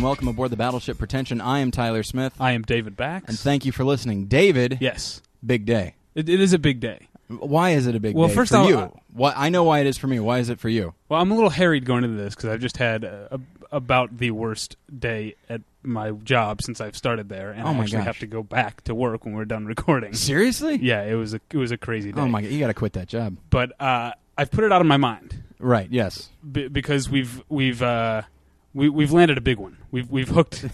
and welcome aboard the Battleship Pretension. I am Tyler Smith, I am David Bax. and thank you for listening. David, yes, big day. it, it is a big day. Why is it a big Well, day first for I'll- you? I- Why, I know why it is for me. Why is it for you? Well, I'm a little harried going into this because I've just had uh, a, about the worst day at my job since I've started there, and Oh I actually gosh. have to go back to work when we're done recording. Seriously? Yeah, it was a it was a crazy day. Oh my god, you got to quit that job. But uh, I've put it out of my mind Right? Yes. b- because we've we've uh, we, we've landed a big one. We've we've hooked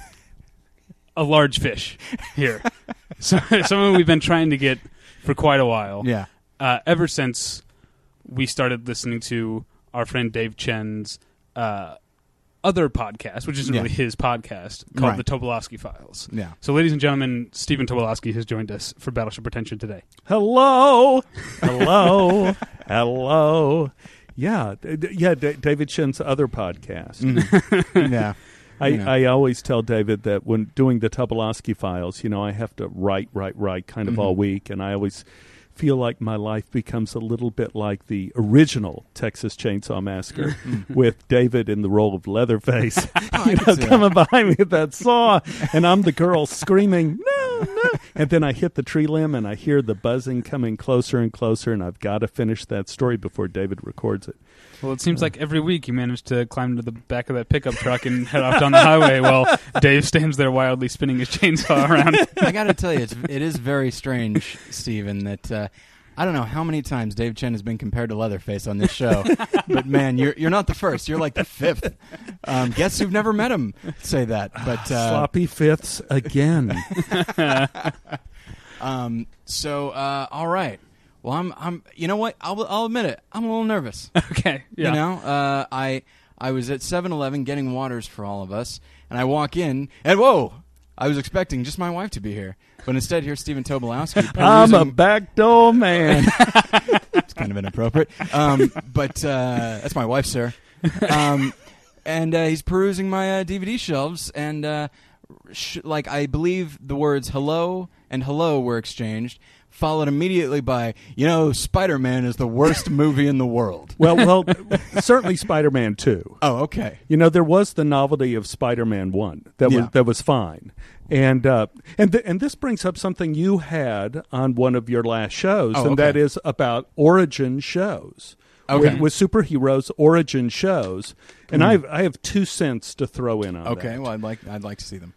a large fish here. so, someone we've been trying to get for quite a while. Yeah. uh, ever since we started listening to our friend Dave Chen's uh, other podcast, which isn't Yeah. really his podcast, called Right. the Tobolowsky Files. Yeah. So, ladies and gentlemen, Stephen Tobolowsky has joined us for Battleship Pretension today. Hello, hello, hello. Yeah, d- yeah. D- David Chen's other podcast. yeah. I. I always tell David that when doing the Tobolowsky files, you know, I have to write, write, write, kind of all Mhm. week, and I always feel like my life becomes a little bit like the original Texas Chainsaw Massacre with David in the role of Leatherface, I you know, coming behind me with that saw, and I'm the girl screaming, no, no. And then I hit the tree limb and I hear the buzzing coming closer and closer, and I've got to finish that story before David records it. Well, it seems like every week you manage to climb into the back of that pickup truck and head off down the highway while Dave stands there wildly spinning his chainsaw around. I got to tell you, it's, it is very strange, Stephen, that uh, I don't know how many times Dave Chen has been compared to Leatherface on this show, but man, you're you're not the first. You're like the fifth. Um, guests who've never met him say that, but uh, Sloppy fifths again. um, so uh, all right. Well, I'm I'm. You know what? I'll I'll admit it. I'm a little nervous. okay. Yeah. You know, uh, I I was at 7-Eleven getting waters for all of us, and I walk in, and whoa! I was expecting just my wife to be here, but instead here's Stephen Tobolowsky. I'm a backdoor man. it's kind of inappropriate. Um, but uh, that's my wife, sir. Um, and uh, he's perusing my uh, DVD shelves, and uh, sh- like I believe the words "hello" and "hello" were exchanged, followed immediately by, "You know, Spider-Man is the worst movie in the world." well, well, certainly Spider-Man Two. Oh, okay. You know, there was the novelty of Spider-Man One that Yeah. was that was fine, and uh, and th- and this brings up something you had on one of your last shows, Oh, and that is about origin shows. Okay. With, with superheroes, origin shows, and I have, I have two cents to throw in on. Okay. that. Well, I'd like I'd like to see them.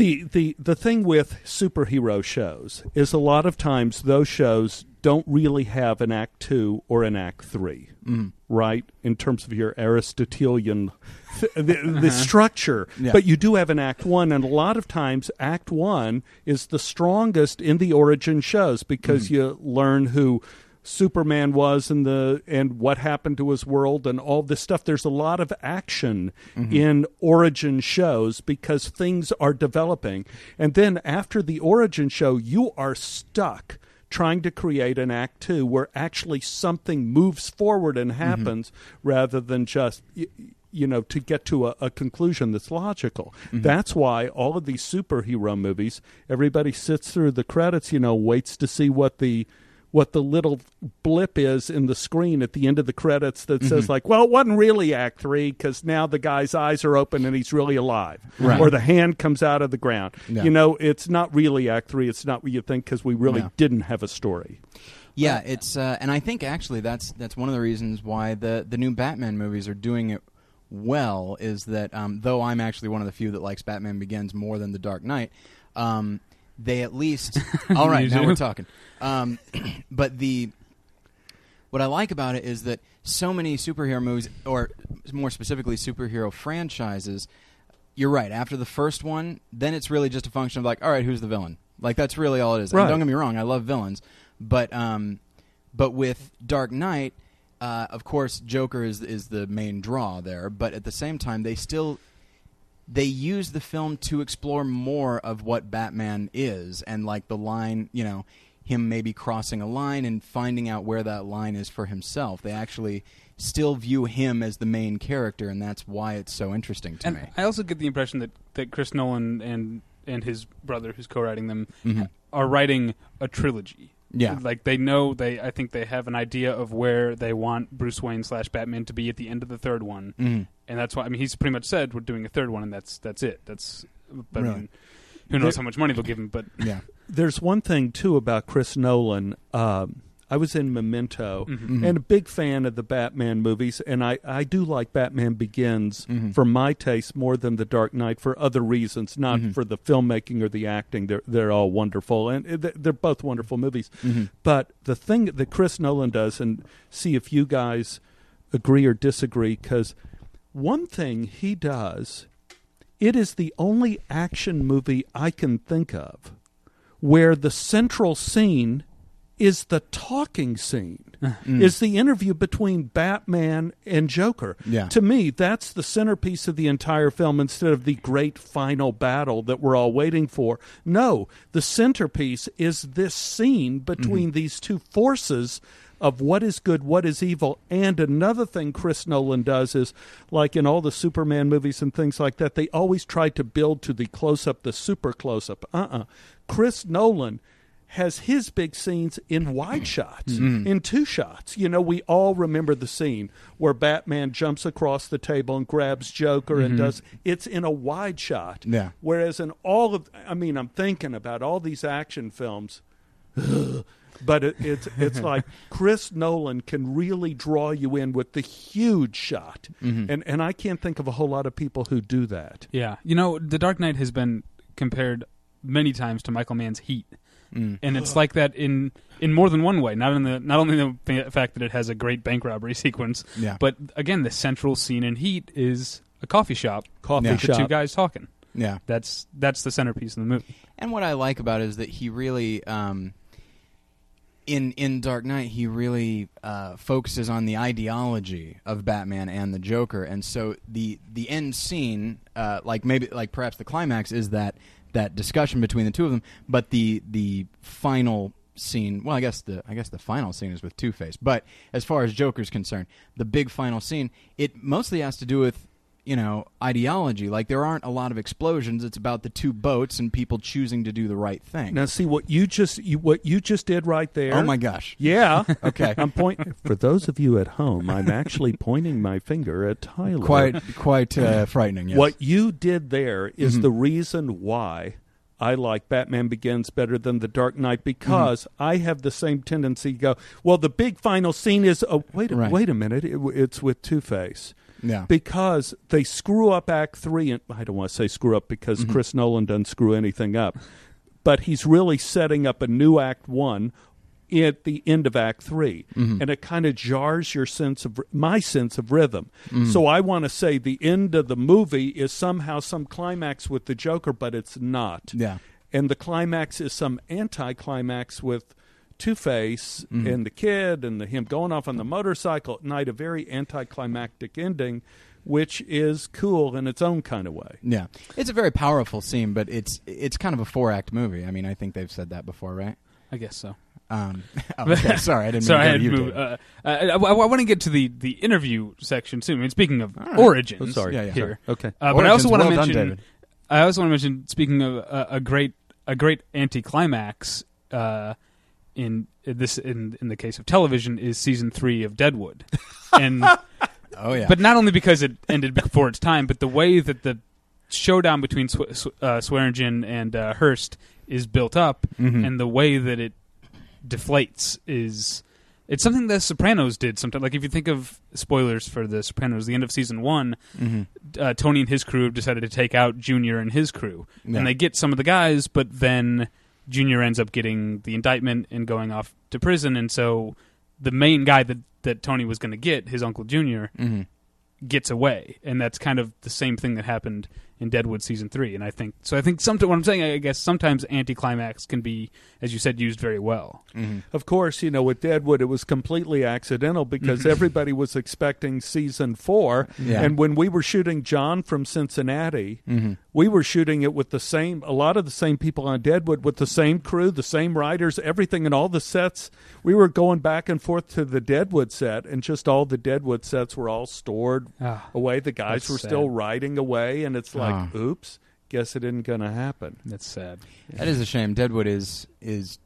The the the thing with superhero shows is a lot of times those shows don't really have an act 2 or an act 3 Mm. right in terms of your aristotelian th- the, the structure Yeah. but you do have an act 1 and a lot of times act 1 is the strongest in the origin shows because you learn who Superman was and the and what happened to his world and all this stuff. There's a lot of action mm-hmm. in origin shows because things are developing. And then after the origin show, you are stuck trying to create an act two where actually something moves forward and mm-hmm. happens rather than just y- you know to get to a, a conclusion that's logical mm-hmm. that's why all of these superhero movies everybody sits through the credits you know waits to see what the what the little blip is in the screen at the end of the credits that says like well it wasn't really act 3 cuz now the guy's eyes are open and he's really alive Right. or the hand comes out of the ground Yeah. you know it's not really act 3 it's not what you think cuz we really Yeah. didn't have a story Yeah, it's uh, and I think actually that's that's one of the reasons why the the new Batman movies are doing it well is that um, though I'm actually one of the few that likes Batman Begins more than The Dark Knight, um, they at least all right now do? we're talking. Um, but the what I like about it is that so many superhero movies, or more specifically superhero franchises, you're right. After the first one, then it's really just a function of like, all right, who's the villain? Like that's really all it is. And Right. don't get me wrong, I love villains, but um, but with Dark Knight, uh, of course, Joker is is the main draw there. But at the same time, they still they use the film to explore more of what Batman is and like the line, you know, him maybe crossing a line and finding out where that line is for himself. They actually still view him as the main character, and that's why it's so interesting to and me. I also get the impression that, that Chris Nolan and and his brother, who's co-writing them, Mhm. are writing a trilogy. Yeah. like they know they. I think they have an idea of where they want Bruce Wayne slash Batman to be at the end of the third one, Mhm. And that's why. I mean, he's pretty much said we're doing a third one, and that's that's it. That's. But I Really? mean, who knows how much money they'll give him? But Yeah. There's one thing too about Chris Nolan. Um, I was in Memento, Mhm. and a big fan of the Batman movies, and I, I do like Batman Begins Mhm. for my taste more than The Dark Knight for other reasons, not for the filmmaking or the acting. They're they're all wonderful, and they're they're both wonderful movies. But the thing that Chris Nolan does, and see if you guys agree or disagree, because one thing he does, it is the only action movie I can think of where the central scene is the talking scene. Mm. Is the interview between Batman and Joker. Yeah. To me, that's the centerpiece of the entire film instead of the great final battle that we're all waiting for. No, the centerpiece is this scene between Mm-hmm. these two forces of what is good, what is evil. And another thing Chris Nolan does is, like in all the Superman movies and things like that, they always try to build to the close up, the super close up. Uh uh Chris Nolan has his big scenes in wide shots, Mm-hmm. in two shots. You know, we all remember the scene where Batman jumps across the table and grabs Joker and does it's in a wide shot. Mm-hmm. Yeah. Whereas in all of I mean, I'm thinking about all these action films but it, it's it's like Chris Nolan can really draw you in with the huge shot, Mm-hmm. and and I can't think of a whole lot of people who do that. yeah, you know, The Dark Knight has been compared many times to Michael Mann's Heat. Mm. and it's like that in in more than one way. Not in the not only the fact that it has a great bank robbery sequence, Yeah. but again, the central scene in Heat is a coffee shop, Coffee Yeah. with the two guys talking. Yeah. That's that's the centerpiece of the movie. And what I like about it is that he really, um, in in Dark Knight, he really uh, focuses on the ideology of Batman and the Joker, and so the the end scene, uh, like maybe like perhaps the climax, is that that discussion between the two of them, but the the final scene well i guess the i guess the final scene is with two-face. But as far as joker's concerned the big final scene it mostly has to do with you know ideology like there aren't a lot of explosions it's about the two boats and people choosing to do the right thing Now, see what you just you, what you just did right there. oh my gosh Yeah. Okay. I'm pointing. For those of you at home, I'm actually pointing my finger at Tyler. quite quite uh, frightening yes. What you did there is Mhm. the reason why I like Batman Begins better than The Dark Knight because Mm-hmm. I have the same tendency to go, well, the big final scene is, oh, wait, a Right. wait a minute, it, it's with Two Face. Yeah Because they screw up Act Three, and I don't want to say screw up because Mhm. Chris Nolan doesn't screw anything up, but he's really setting up a new Act One at the end of Act 3 Mhm. and it kind of jars your sense of my sense of rhythm. Mhm. So I want to say the end of the movie is somehow some climax with the Joker, but it's not. yeah And the climax is some anti-climax with Two Face Mhm. and the kid and the, him going off on the motorcycle at night. A very anticlimactic ending, which is cool in its own kind of way. yeah it's a very powerful scene but it's it's kind of a four act movie i mean i think they've said that before right I guess so. um oh, okay sorry i didn't Sorry, I mean to to move. Uh, uh, I, want to get to the, the interview section soon. I mean, speaking of All right. origins, Oh, sorry. Yeah, yeah. here. Okay. Uh, but I also want to well mention. David. I also want to mention. Speaking of uh, a great a great anticlimax uh, in this in in the case of television is season three of Deadwood, and oh yeah but not only because it ended before its time, but the way that the showdown between Sw- Sw- uh, Swearengen and uh, Hearst is built up, Mhm. and the way that it deflates is it's something the Sopranos did. Sometimes, like if you think of spoilers for the Sopranos, the end of season one, Mhm. uh, Tony and his crew have decided to take out Junior and his crew, Yeah. and they get some of the guys, but then Junior ends up getting the indictment and going off to prison, and so the main guy that that Tony was going to get, his uncle Junior, Mhm. gets away, and that's kind of the same thing that happened in Deadwood season three. And I think so. I think sometimes what I'm saying, I guess sometimes anticlimax can be, as you said, used very well. Mhm. Of course, you know, with Deadwood, it was completely accidental because everybody was expecting season four. Yeah. And when we were shooting John from Cincinnati, Mhm. we were shooting it with the same, a lot of the same people on Deadwood, with the same crew, the same writers, everything, and all the sets. We were going back and forth to the Deadwood set, and just all the Deadwood sets were all stored Ah, away. The guys were sad. still writing away, and it's like, Ah. oops, guess it isn't going to happen. that's sad. That is a shame. Deadwood is is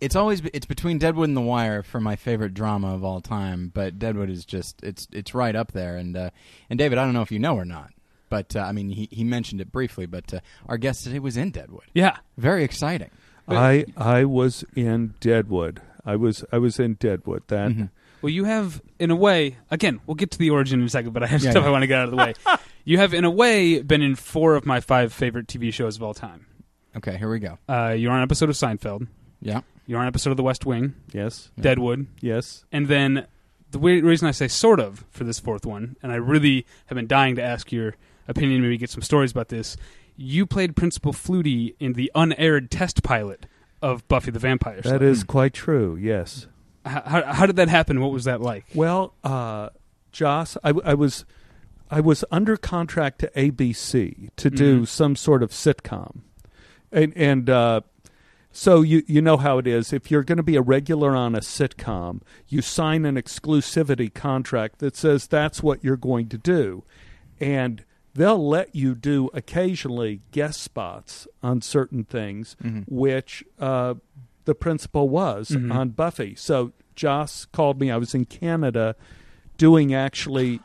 it's always it's between Deadwood and The Wire for my favorite drama of all time. But Deadwood is just it's it's right up there. And uh, and David, I don't know if you know or not, but uh, I mean he he mentioned it briefly. But uh, our guest today was in Deadwood. Yeah. Very exciting. I I was in Deadwood. I was I was in Deadwood. That Mhm. Well, you have, in a way, again, we'll get to the origin in a second, but I have Yeah, stuff yeah. I want to get out of the way. you have, in a way, been in four of my five favorite TV shows of all time. Okay, here we go. Uh, you're on an episode of Seinfeld. Yeah. You're on an episode of The West Wing, yes Deadwood, yes and then the way, reason I say sort of for this fourth one, and I really have been dying to ask your opinion, maybe get some stories about this. You played Principal Flutie in the unaired test pilot of Buffy the Vampire Slayer. that is quite true. Yes. How, how, how did that happen? What was that like? Well, uh, Joss, I, I was I was under contract to ABC to do Mhm. some sort of sitcom, and and uh, so you you know how it is. If you're going to be a regular on a sitcom, you sign an exclusivity contract that says that's what you're going to do, and they'll let you do occasionally guest spots on certain things, Mhm. which uh, the principal was Mhm. on Buffy. So Joss called me. I was in Canada doing actually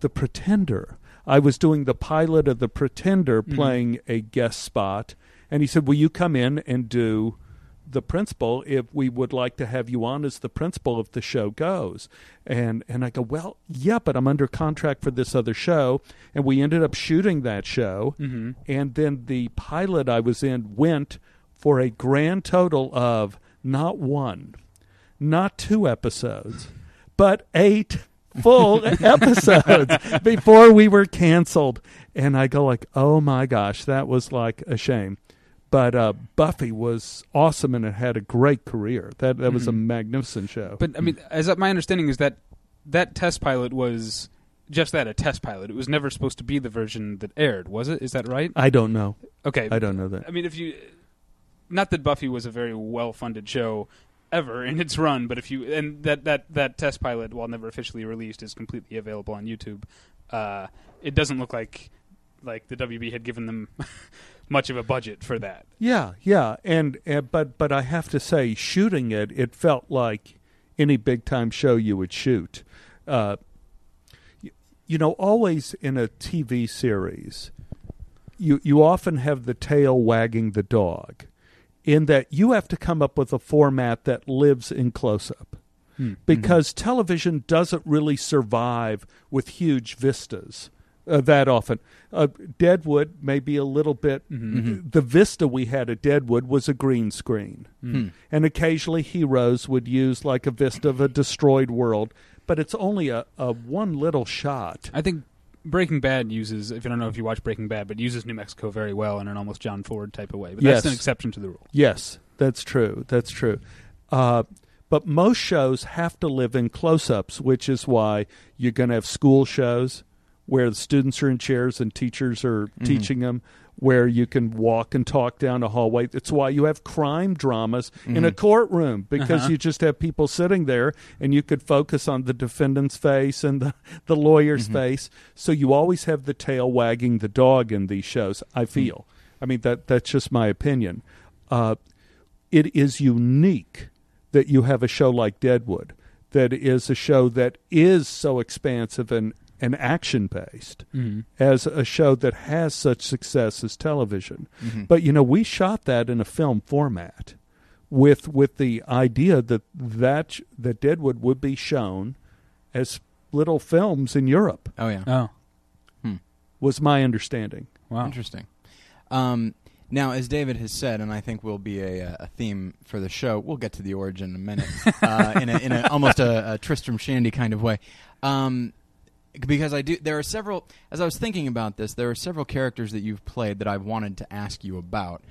The Pretender. I was doing the pilot of The Pretender, Mhm. playing a guest spot, and he said, "Will you come in and do?" the principal if we would like to have you on as the principal if the show goes and and I go well yeah but I'm under contract for this other show and we ended up shooting that show Mm-hmm. and then the pilot I was in went for a grand total of not one, not two episodes, but eight full episodes before we were canceled. And I go like, "Oh my gosh, that was like a shame." But uh, Buffy was awesome and it had a great career. That that was a Mhm. magnificent show. But I mean, as my understanding is that that test pilot was just that a test pilot. It was never supposed to be the version that aired, was it? Is that right? I don't know. Okay. I don't know that. I mean, if you, not that Buffy was a very well-funded show ever in its run, but if you and that that that test pilot, while never officially released, is completely available on YouTube. Uh, it doesn't look like like the WB had given them much of a budget for that. Yeah, yeah, and, and but but I have to say, shooting it, it felt like any big time show you would shoot. Uh, you, you know, always in a TV series, you you often have the tail wagging the dog, in that you have to come up with a format that lives in close up because television doesn't really survive with huge vistas uh, that often. Uh, Deadwood may be a little bit. Mhm. The vista we had at Deadwood was a green screen, Hmm. and occasionally Heroes would use like a vista of a destroyed world, but it's only a, a one little shot. I think Breaking Bad uses, if you don't know if you watch Breaking Bad, but uses New Mexico very well in an almost John Ford type of way. But that's Yes. an exception to the rule. Yes, that's true. That's true. Uh, but most shows have to live in close ups, which is why you're going to have school shows where the students are in chairs and teachers are Mhm. teaching them, where you can walk and talk down a hallway. It's why you have crime dramas in a Mhm. courtroom because Uh-huh. you just have people sitting there and you could focus on the defendant's face and the, the lawyer's Mhm. face. So you always have the tail wagging the dog in these shows, I feel. I mean, that that's just my opinion. Uh, it is unique that you have a show like Deadwood that is a show that is so expansive and, and action based Mm-hmm. as a show that has such success as television. Mhm. But you know, we shot that in a film format with with the idea that that that Deadwood would be shown as little films in Europe oh yeah. Oh, was my understanding. wow. Interesting. Um, now, as David has said, and I think will be a, a theme for the show, we'll get to the origin in a minute, uh, in a, in a almost a, a Tristram Shandy kind of way. Um, because I do, there are several. As I was thinking about this, there are several characters that you've played that I've wanted to ask you about,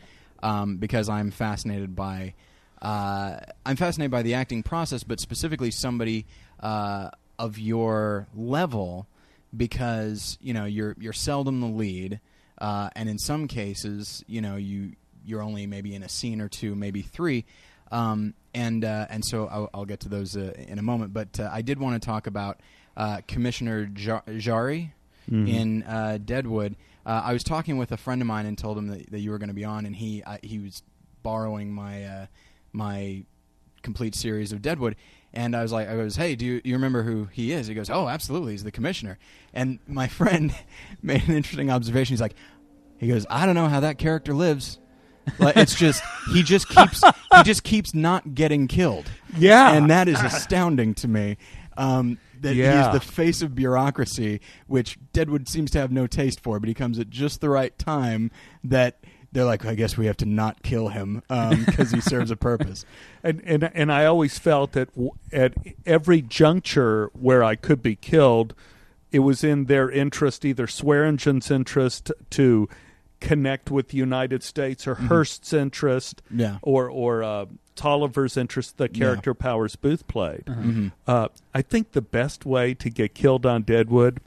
um, because I'm fascinated by, uh, I'm fascinated by the acting process, but specifically somebody uh, of your level, because you know you're you're seldom the lead, uh, and in some cases, you know you you're only maybe in a scene or two, maybe three. Um, and uh, and so I'll, I'll get to those uh, in a moment. But uh, I did want to talk about uh, Commissioner Ja- Jarry Mhm. in uh, Deadwood. Uh, I was talking with a friend of mine and told him that, that you were going to be on, and he he was borrowing my uh, my complete series of Deadwood. And I was like, I goes, hey, do you, you remember who he is? He goes, oh, absolutely, he's the commissioner. And my friend made an interesting observation. He's like, he goes, I don't know how that character lives. Like, it's just he just keeps he just keeps not getting killed. Yeah. and that is astounding to me. Um, that Yeah. he's the face of bureaucracy, which Deadwood seems to have no taste for, but he comes at just the right time that they're like, I guess we have to not kill him because he serves a purpose. and and and I always felt that w- at every juncture where I could be killed, it was in their interest, either Swearengen's interest to connect with the United States, or Hearst's interest, Yeah. or or uh, Tolliver's interest, the character Powers Boothe played. Mhm. Uh, I think the best way to get killed on Deadwood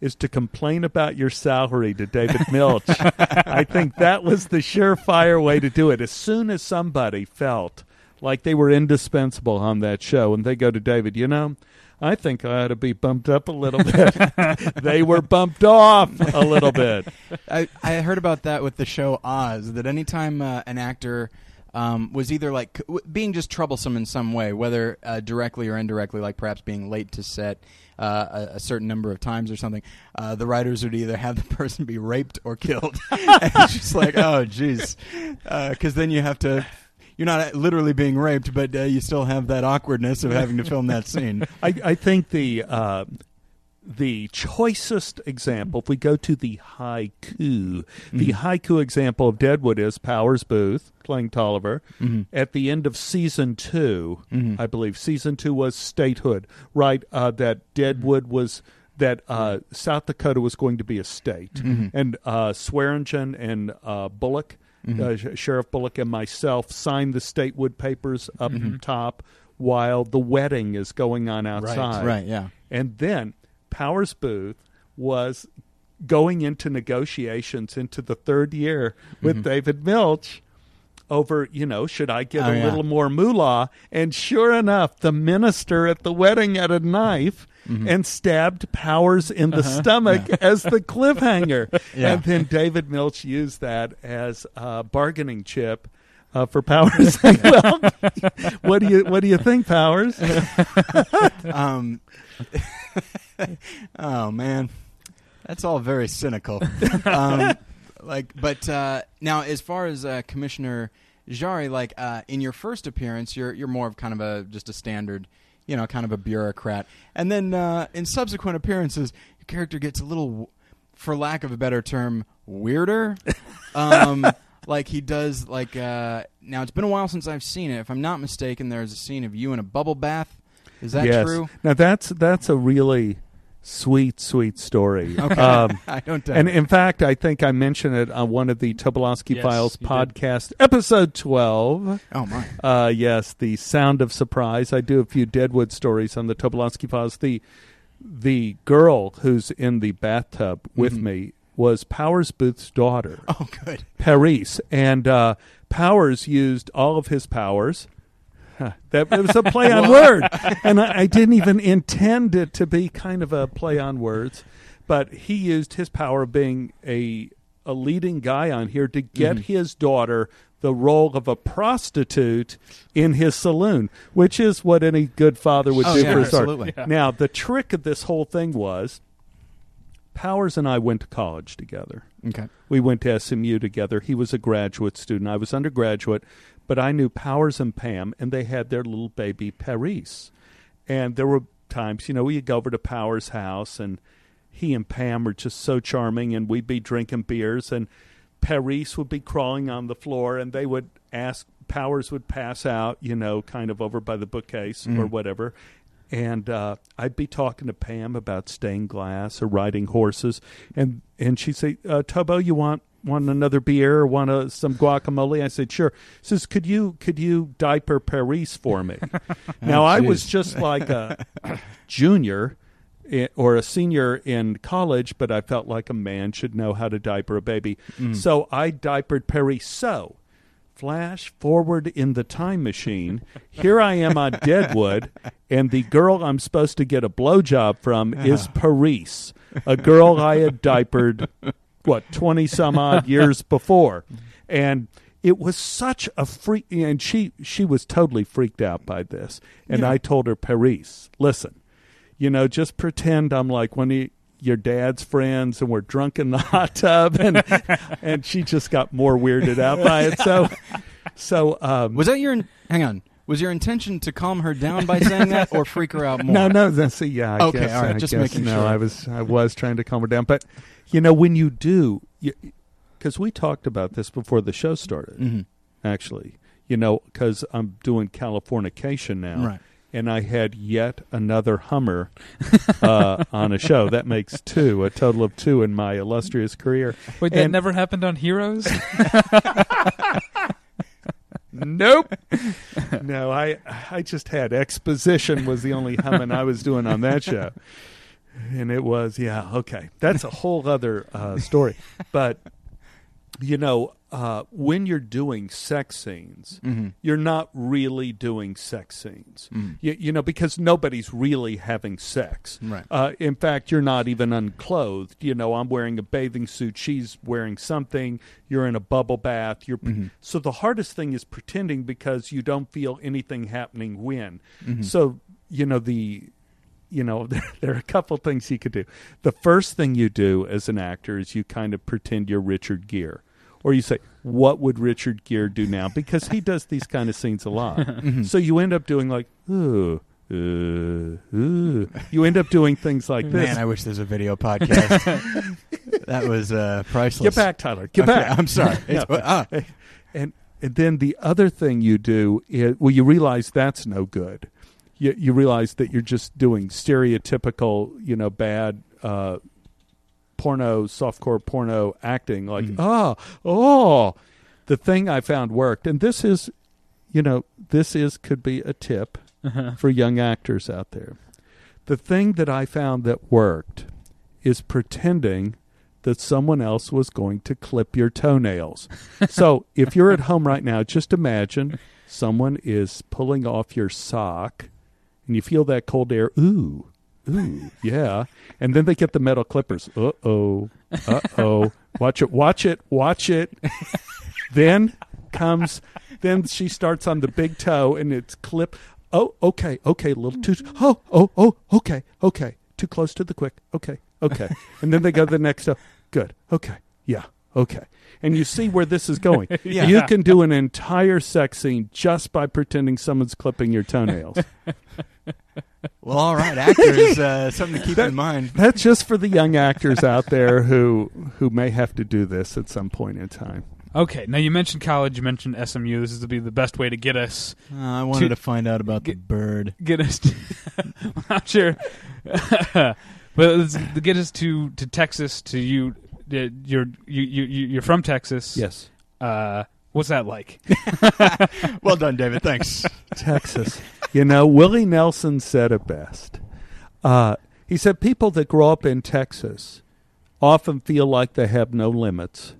is to complain about your salary to David Milch. I think that was the surefire way to do it. As soon as somebody felt like they were indispensable on that show, and they go to David, you know, I think I ought to be bumped up a little bit. they were bumped off a little bit. I, I heard about that with the show Oz. That anytime uh, an actor um, was either like being just troublesome in some way, whether uh, directly or indirectly, like perhaps being late to set uh, a, a certain number of times or something, uh, the writers would either have the person be raped or killed. and it's just like, oh, jeez, because then you have to. You're not literally being raped, but uh, you still have that awkwardness of having to film that scene. I, I think the uh, the choicest example, if we go to the haiku, the haiku example of Deadwood is Powers Boothe playing Tolliver. At the end of season 2 I believe season two was statehood, right? Uh, that Deadwood was that uh, South Dakota was going to be a state, and uh, Swearengen and uh, Bullock. Uh, Sheriff Bullock and myself signed the statehood papers up top while the wedding is going on outside. Right, yeah. And then Powers Boothe was going into negotiations into the third year with David Milch over, you know, should I give Oh, a yeah. little more moolah? And sure enough, the minister at the wedding had a knife Mm-hmm. and stabbed Powers in the stomach as the cliffhanger. Uh-huh. Yeah. And then David Milch used that as a bargaining chip. Uh, for Powers, well, what do you what do you think, Powers? um, oh man, that's all very cynical. um, like, but uh, now as far as uh, Commissioner Jarry, like uh, in your first appearance, you're you're more of kind of a just a standard, you know, kind of a bureaucrat, and then uh, in subsequent appearances, your character gets a little, for lack of a better term, weirder. Um, like he does, like uh, now it's been a while since I've seen it. If I'm not mistaken, there's a scene of you in a bubble bath. Is that yes. true? Now that's that's a really sweet, sweet story. Okay. Um, I don't doubt and in fact, I think I mentioned it on one of the Tobolowsky Yes, Files you did. podcast, episode twelve. Oh my! Uh, yes, the sound of surprise. I do a few Deadwood stories on the Tobolowsky Files. The the girl who's in the bathtub with Mhm. me was Powers Boothe's daughter. Oh, good. Paris, and uh, Powers used all of his powers. Huh, that it was a play on word, and I, I didn't even intend it to be kind of a play on words, but he used his power of being a a leading guy on here to get Mhm. his daughter the role of a prostitute in his saloon, which is what any good father would Oh, do yeah, for his daughter. absolutely. Yeah. Now, the trick of this whole thing was Powers and I went to college together. Okay. We went to SMU together. He was a graduate student. I was undergraduate, but I knew Powers and Pam, and they had their little baby Paris. And there were times, you know, we'd go over to Powers' house, and he and Pam were just so charming, and we'd be drinking beers, and Paris would be crawling on the floor, and they would ask. Powers would pass out, you know, kind of over by the bookcase or Mhm. whatever, and uh, I'd be talking to Pam about stained glass or riding horses, and and she'd say, uh, "Tobo, you want want another beer or want a, some guacamole?" I said, "Sure." Says, "Could you could you diaper Paris for me?" now I was just like a junior or a senior in college, but I felt like a man should know how to diaper a baby, Mm. so I diapered Paris. So flash forward in the time machine. Here I am on Deadwood, and the girl I'm supposed to get a blowjob from is Paris, a girl I had diapered, what, 20 some odd years before. And it was such a freak, and she she was totally freaked out by this. And Yeah. I told her, Paris, listen, you know, just pretend I'm like one of your dad's friends, and we're drunk in the hot tub, and and she just got more weirded out by it. So, so um, Was that your? Hang on. Was your intention to calm her down by saying that, or freak her out more? No, no. That's yeah. I Okay, guess, all right, I just guess, making no, sure. I was I was trying to calm her down, but you know when you do, because we talked about this before the show started. hmm Actually, you know, because I'm doing Californication now, Right. And I had yet another Hummer uh, on a show. That makes two, a total of two in my illustrious career. Wait, that And- never happened on Heroes? Nope. no, I I just had exposition was the only humming I was doing on that show, and it was yeah okay. That's a whole other uh, story, but you know uh, when you're doing sex scenes, hmm you're not really doing sex scenes. Mm. You, you know because nobody's really having sex. Right. Uh, in fact, you're not even unclothed. You know, I'm wearing a bathing suit. She's wearing something. You're in a bubble bath. You're Mhm. so the hardest thing is pretending because you don't feel anything happening when. Mhm. So you know the. You know, there, there are a couple things you could do. The first thing you do as an actor is you kind of pretend you're Richard Gere, or you say, "What would Richard Gere do now?" Because he does these kind of scenes a lot. Mhm. So you end up doing like, ooh, uh. You end up doing things like this. Man, I wish there's a video podcast. that was uh, priceless. Get back, Tyler. Get Okay, back. I'm sorry. No. ah, And and then the other thing you do is well, you realize that's no good. You you realize that you're just doing stereotypical, you know, bad uh, porno, softcore porno acting. Like, Mhm. oh, oh. The thing I found worked, and this is, you know, this is could be a tip Uh-huh. for young actors out there. The thing that I found that worked is pretending that someone else was going to clip your toenails. so if you're at home right now, just imagine someone is pulling off your sock and you feel that cold air. Ooh, ooh, yeah. And then they get the metal clippers. Uh oh, uh oh. Watch it, watch it, watch it. then comes, then she starts on the big toe and it's clip. Oh, okay, okay, a little too. Oh, oh, oh, okay, okay. Too close to the quick. Okay, okay. And then they go to the next toe. Good. Okay. Yeah. Okay. And you see where this is going. Yeah. You can do an entire sex scene just by pretending someone's clipping your toenails. well, all right, actors. Uh, something to keep That- in mind. That's just for the young actors out there who who may have to do this at some point in time. Okay, now you mentioned college, you mentioned SMU. This is to be the best way to get us Uh, I wanted To- to find out about the bird. get us. To, I'm sure, but it's to get us to to Texas. To you, uh, you're you you you- you're from Texas. Yes. Uh, what's that like? well done, David. Thanks. Texas. You know, Willie Nelson said it best. Uh, he said people that grow up in Texas often feel like they have no limits.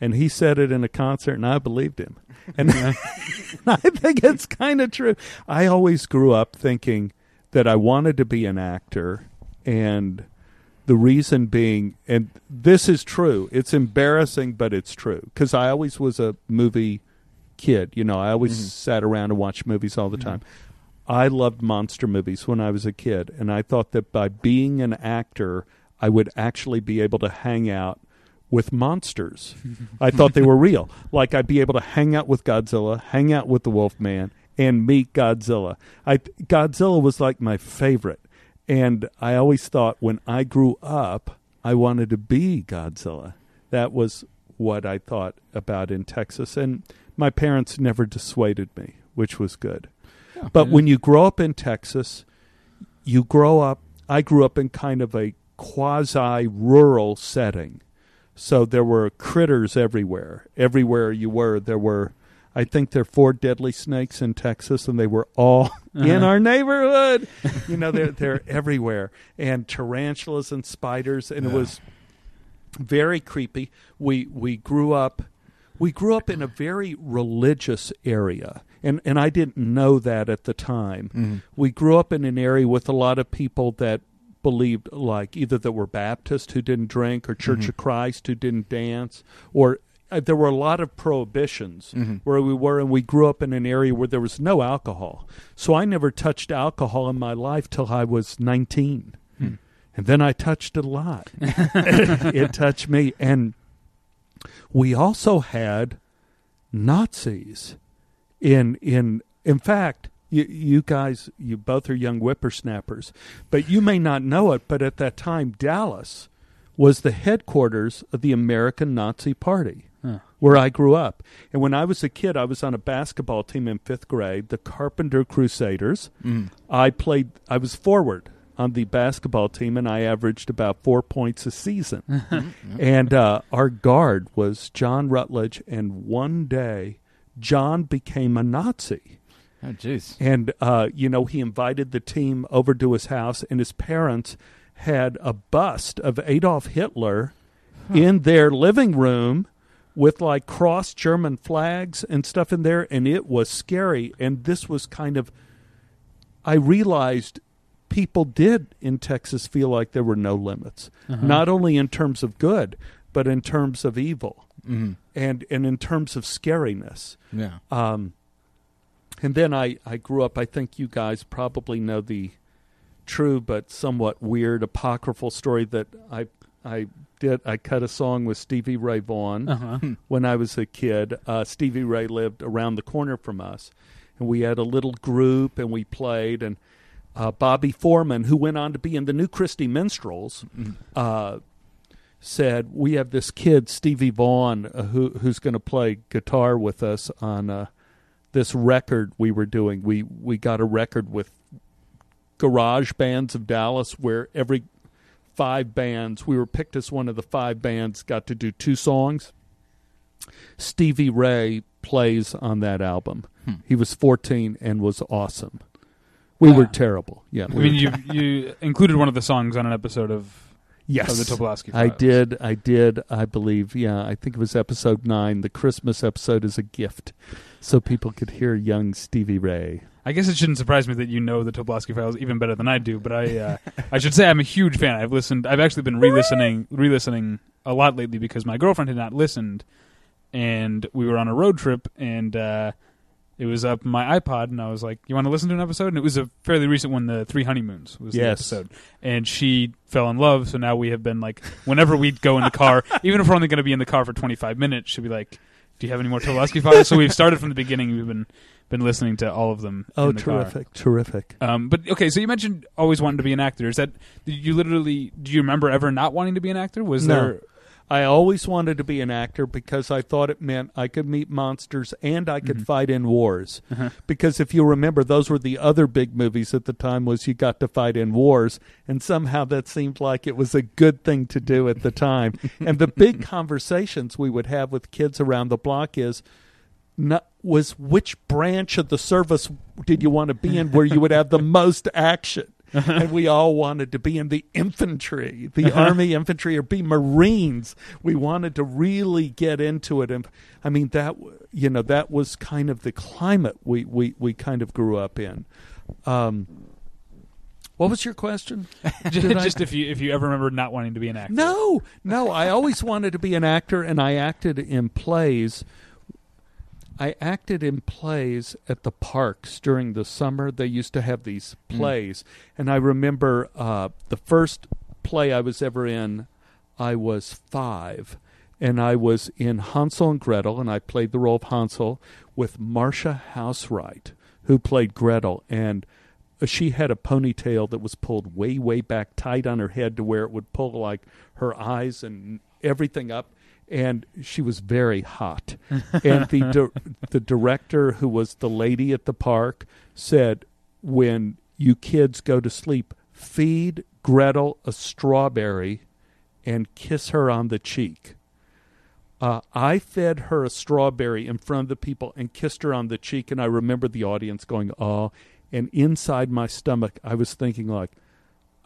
And he said it in a concert, and I believed him. And I think it's kind of true. I always grew up thinking that I wanted to be an actor, and the reason being, and this is true, it's embarrassing, but it's true, because I always was a movie kid. You know, I always Mhm. sat around and watched movies all the time. I loved monster movies when I was a kid, and I thought that by being an actor, I would actually be able to hang out with monsters. I thought they were real. Like I'd be able to hang out with Godzilla, hang out with the Wolfman, and meet Godzilla. I Godzilla was like my favorite, and I always thought when I grew up, I wanted to be Godzilla. That was what I thought about in Texas, and my parents never dissuaded me, which was good. But when you grow up in Texas, you grow up. I grew up in kind of a quasi rural setting. So there were critters everywhere. Everywhere you were, there were, I think there are four deadly snakes in Texas, and they were all in uh-huh. our neighborhood. you know, they're, they're everywhere. And tarantulas and spiders, and it was very creepy. We, we grew up. We grew up in a very religious area, and, and I didn't know that at the time Mhm. we grew up in an area with a lot of people that believed like either that were Baptist who didn't drink or Church Mhm. of Christ who didn't dance or uh, there were a lot of prohibitions Mhm. where we were, and we grew up in an area where there was no alcohol. So I never touched alcohol in my life till I was 19. Hmm. And then I touched it a lot. it touched me. And we also had Nazis in in in fact you, you guys you both are young whippersnappers but you may not know it but at that time Dallas was the headquarters of the American Nazi Party Huh. where I grew up and when I was a kid I was on a basketball team in 5th grade the Carpenter Crusaders Mm. I played I was forward on the basketball team and I averaged about 4 points a season and uh, our guard was John Rutledge. And one day, John became a Nazi. Oh, jeez. And, uh, you know, he invited the team over to his house, and his parents had a bust of Adolf Hitler in their living room with like cross German flags and stuff in there. And it was scary. And this was kind of, I realized people did in Texas feel like there were no limits, Uh-huh. not only in terms of good, but in terms of evil Mm. and, and in terms of scariness. Yeah. Um, and then I, I grew up, I think you guys probably know the true but somewhat weird apocryphal story that I I did I cut a song with Stevie Ray Vaughan Uh-huh. when I was a kid. Uh, Stevie Ray lived around the corner from us, and we had a little group and we played. And uh, Bobby Foreman, who went on to be in the New Christy Minstrels, Mm. uh, said, "We have this kid, Stevie Vaughan, uh, who who's going to play guitar with us on uh, this record we were doing. We we got a record with Garage Bands of Dallas, where every five bands we were picked as one of the five bands got to do two songs. Stevie Ray plays on that album. Hmm. He was 14 and was awesome. We were terrible. Yeah, I we mean, were you you included one of the songs on an episode of, yes, of the Tobolowsky I Files. did. I did. I believe. Yeah, I think it was episode nine. The Christmas episode is a gift, so people could hear young Stevie Ray. I guess it shouldn't surprise me that you know the Tobolowsky Files even better than I do, but I uh, I should say I'm a huge fan. I've listened. I've actually been re-listening, re-listening a lot lately because my girlfriend had not listened, and we were on a road trip, and uh, it was up my iPod, and I was like, "You want to listen to an episode?" And it was a fairly recent one, the Three Honeymoons was the Yes. episode, and she fell in love. So now we have been like, whenever we go in the car, even if we're only going to be in the car for 25 minutes, she'll be like. Do you have any more Tobolowsky files? so we've started from the beginning. We've been been listening to all of them. Oh, in the car. terrific, terrific. Um, but okay, so you mentioned always wanting to be an actor. Is that did you literally? Do you remember ever not wanting to be an actor? Was No. there? I always wanted to be an actor because I thought it meant I could meet monsters and I could Mhm. fight in wars. Uh-huh. Because if you remember, those were the other big movies at the time. Was you got to fight in wars, and somehow that seemed like it was a good thing to do at the time. and the big conversations we would have with kids around the block is. Not, was which branch of the service did you want to be in where you would have the most action? and we all wanted to be in the infantry, the army infantry, or be Marines. We wanted to really get into it, and I mean that you know that was kind of the climate we we we kind of grew up in. Um, what was your question? I- just if you if you ever remember not wanting to be an actor? No, no. I always wanted to be an actor, and I acted in plays. I acted in plays at the parks during the summer. They used to have these Mm. plays, and I remember uh, the first play I was ever in. I was five, and I was in Hansel and Gretel, and I played the role of Hansel with Marcia Housewright, who played Gretel, and she had a ponytail that was pulled way, way back tight on her head to where it would pull like her eyes and everything up. And she was very hot. and the di- the director, who was the lady at the park, said, "When you kids go to sleep, feed Gretel a strawberry, and kiss her on the cheek." Uh, I fed her a strawberry in front of the people and kissed her on the cheek, and I remember the audience going, "Oh!" And inside my stomach, I was thinking, like,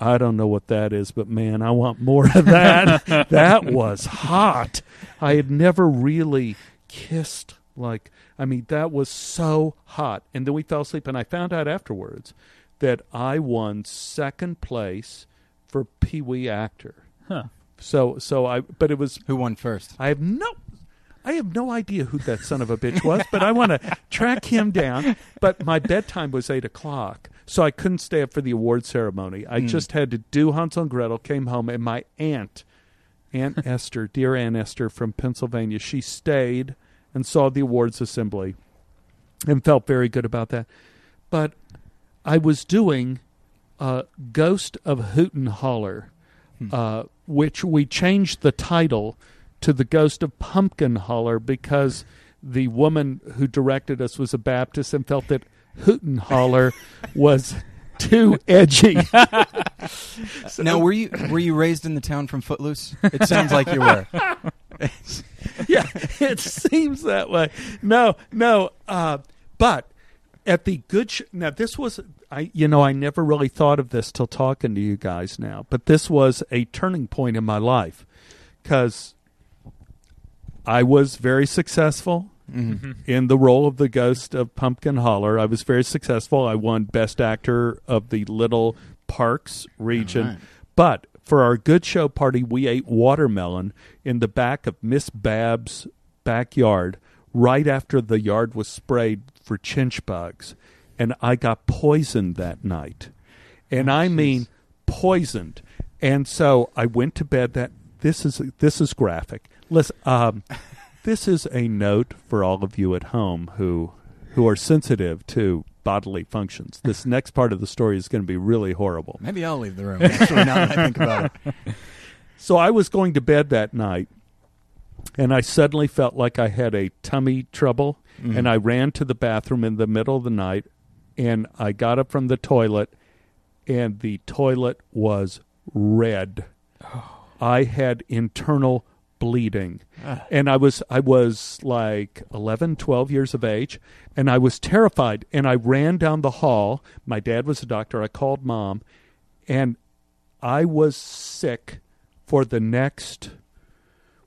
I don't know what that is, but man, I want more of that. that was hot. I had never really kissed like, I mean, that was so hot. And then we fell asleep, and I found out afterwards that I won second place for Pee Wee actor. Huh. So, so I, but it was Who won first? I have no. I have no idea who that son of a bitch was, but I want to track him down. But my bedtime was eight o'clock, so I couldn't stay up for the award ceremony. I Mm. just had to do Hansel and Gretel. Came home, and my aunt, Aunt Esther, dear Aunt Esther from Pennsylvania, she stayed and saw the awards assembly, and felt very good about that. But I was doing uh, Ghost of Hooten Holler, uh, which we changed the title to The Ghost of Pumpkin Holler because the woman who directed us was a Baptist and felt that Hoot and Holler was too edgy. now, were you were you raised in the town from Footloose? It sounds like you were. yeah, it seems that way. No, no. Uh, but at the good sh- now, this was I. You know, I never really thought of this till talking to you guys now. But this was a turning point in my life because I was very successful Mhm. in the role of the ghost of Pumpkin Holler. I was very successful. I won Best Actor of the Little Parks region. Right. But for our good show party, we ate watermelon in the back of Miss Bab's backyard right after the yard was sprayed for chinch bugs. And I got poisoned that night. And I mean poisoned. And so I went to bed that this is this is graphic. Listen, um, this is a note for all of you at home who who are sensitive to bodily functions. This next part of the story is going to be really horrible. Maybe I'll leave the room. Actually, now that I think about it. So I was going to bed that night, and I suddenly felt like I had a tummy trouble, Mhm. and I ran to the bathroom in the middle of the night, and I got up from the toilet, and the toilet was red. I had internal bleeding. Ah. and I was I was like 11 12 years of age and I was terrified and I ran down the hall. My dad was a doctor. I called mom and I was sick for the next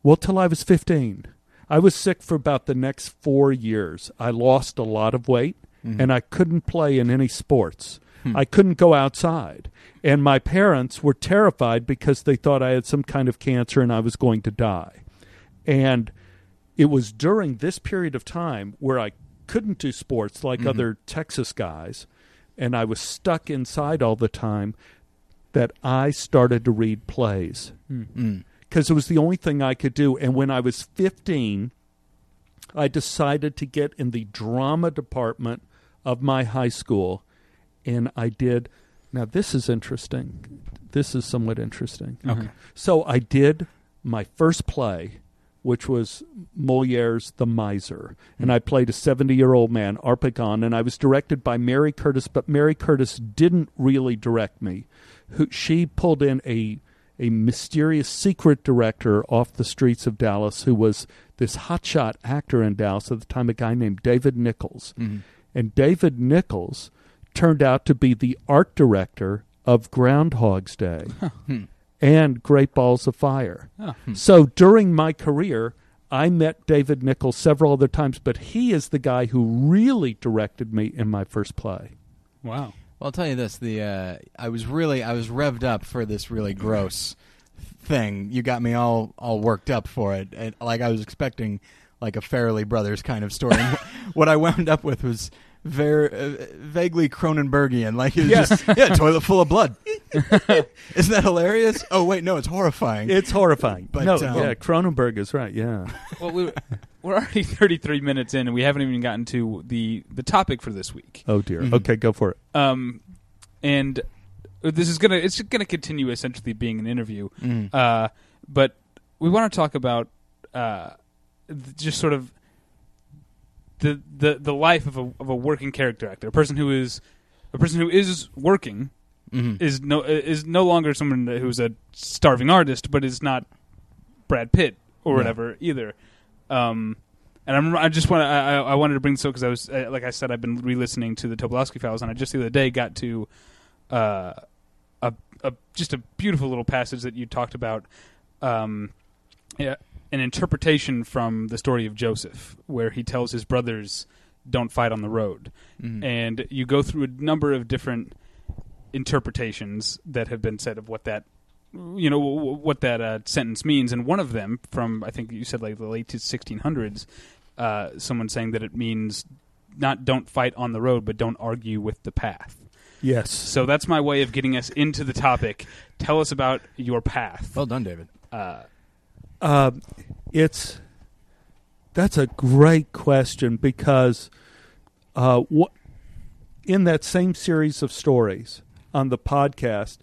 well till I was 15 I was sick for about the next 4 years. I lost a lot of weight Mhm. and I couldn't play in any sports Hmm. I couldn't go outside and my parents were terrified because they thought I had some kind of cancer and I was going to die and it was during this period of time where I couldn't do sports like Mhm. other Texas guys, and I was stuck inside all the time, that I started to read plays because it was the only thing I could do. And when I was 15, I decided to get in the drama department of my high school, and I did. Now, this is interesting. This is somewhat interesting. Okay. So I did my first play, which was Moliere's The Miser. And I played a 70 year old man, Harpagon, and I was directed by Mary Curtis, but Mary Curtis didn't really direct me. Who, she pulled in a, a mysterious secret director off the streets of Dallas who was this hotshot actor in Dallas at the time, a guy named David Nichols. Mhm. And David Nichols turned out to be the art director of Groundhog's Day Hmm. and Great Balls of Fire. Oh. So during my career, I met David Nichols several other times, but he is the guy who really directed me in my first play. Wow. Well, I'll tell you this: the uh, I was really I was revved up for this really gross thing. You got me all all worked up for it, and, like I was expecting like a Farrelly Brothers kind of story. What I wound up with was very uh, vaguely Cronenbergian. Like it was Yeah. just yeah, toilet full of blood. Isn't that hilarious? Oh wait, no, it's horrifying. It's horrifying. But, no, um, yeah, Cronenberg is right. Yeah. Well, we, we're already 33 minutes in, and we haven't even gotten to the the topic for this week. Oh dear. Mhm. Okay, go for it. Um, and this is gonna it's gonna continue essentially being an interview. Mhm. Uh, but we want to talk about uh, just sort of the the the life of a of a working character actor, a person who is a person who is working Mhm. is no is no longer someone who's a starving artist, but is not Brad Pitt or Yeah. whatever either. Um, and I'm, I just want to I, I wanted to bring this up because I was uh, like I said I've been re-listening to the Tobolowsky Files and I just the other day got to uh, a, a just a beautiful little passage that you talked about um, yeah, an interpretation from the story of Joseph where he tells his brothers don't fight on the road Mhm. and you go through a number of different interpretations that have been said of what that you know what that uh, sentence means, and one of them from I think you said like the late 1600s, uh, someone saying that it means not don't fight on the road, but don't argue with the path. Yes. So that's my way of getting us into the topic. Tell us about your path. Well done, David. Uh, Uh, it's that's a great question because uh, what in that same series of stories on the podcast,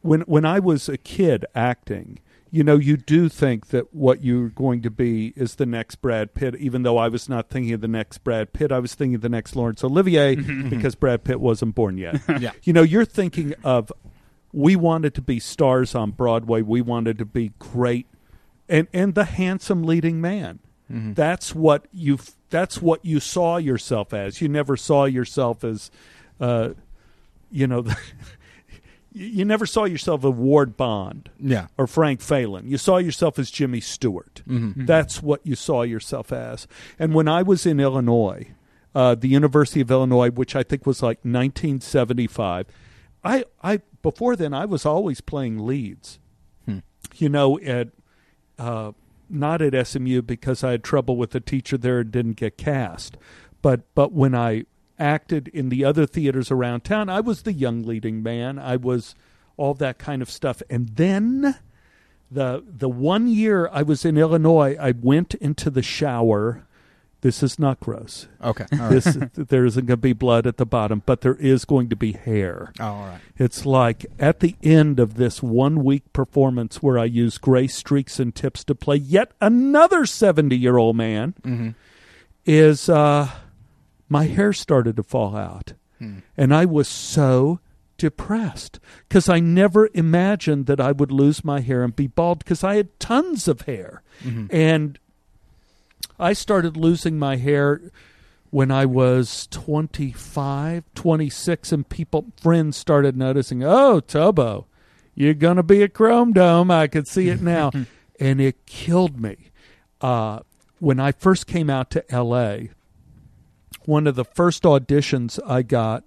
when when I was a kid acting, you know, you do think that what you're going to be is the next Brad Pitt. Even though I was not thinking of the next Brad Pitt, I was thinking of the next Laurence Olivier because Brad Pitt wasn't born yet. Yeah. You know, you're thinking of we wanted to be stars on Broadway. We wanted to be great and and the handsome leading man. Mhm. That's what you that's what you saw yourself as. You never saw yourself as uh you know you you never saw yourself as Ward Bond Yeah. or Frank Faylen. You saw yourself as Jimmy Stewart. Mhm. That's what you saw yourself as. And when I was in Illinois, uh, the University of Illinois, which I think was like 1975, I, I before then I was always playing leads. Hmm. You know, at uh, not at SMU because I had trouble with the teacher there and didn't get cast, but but when I acted in the other theaters around town, I was the young leading man. I was all that kind of stuff, and then the the one year I was in Illinois, I went into the shower. This is not gross. Okay. All right. This there isn't going to be blood at the bottom, but there is going to be hair. oh, all right. It's like at the end of this one week performance where I use gray streaks and tips to play yet another seventy year old man Mm-hmm. is uh, my hair started to fall out. Hmm. And I was so depressed because I never imagined that I would lose my hair and be bald because I had tons of hair. Mhm. And I started losing my hair when I was 25, 26, and people, friends started noticing, oh, Tobo, you're going to be a chrome dome. I could see it now. and it killed me. Uh, when I first came out to LA, one of the first auditions I got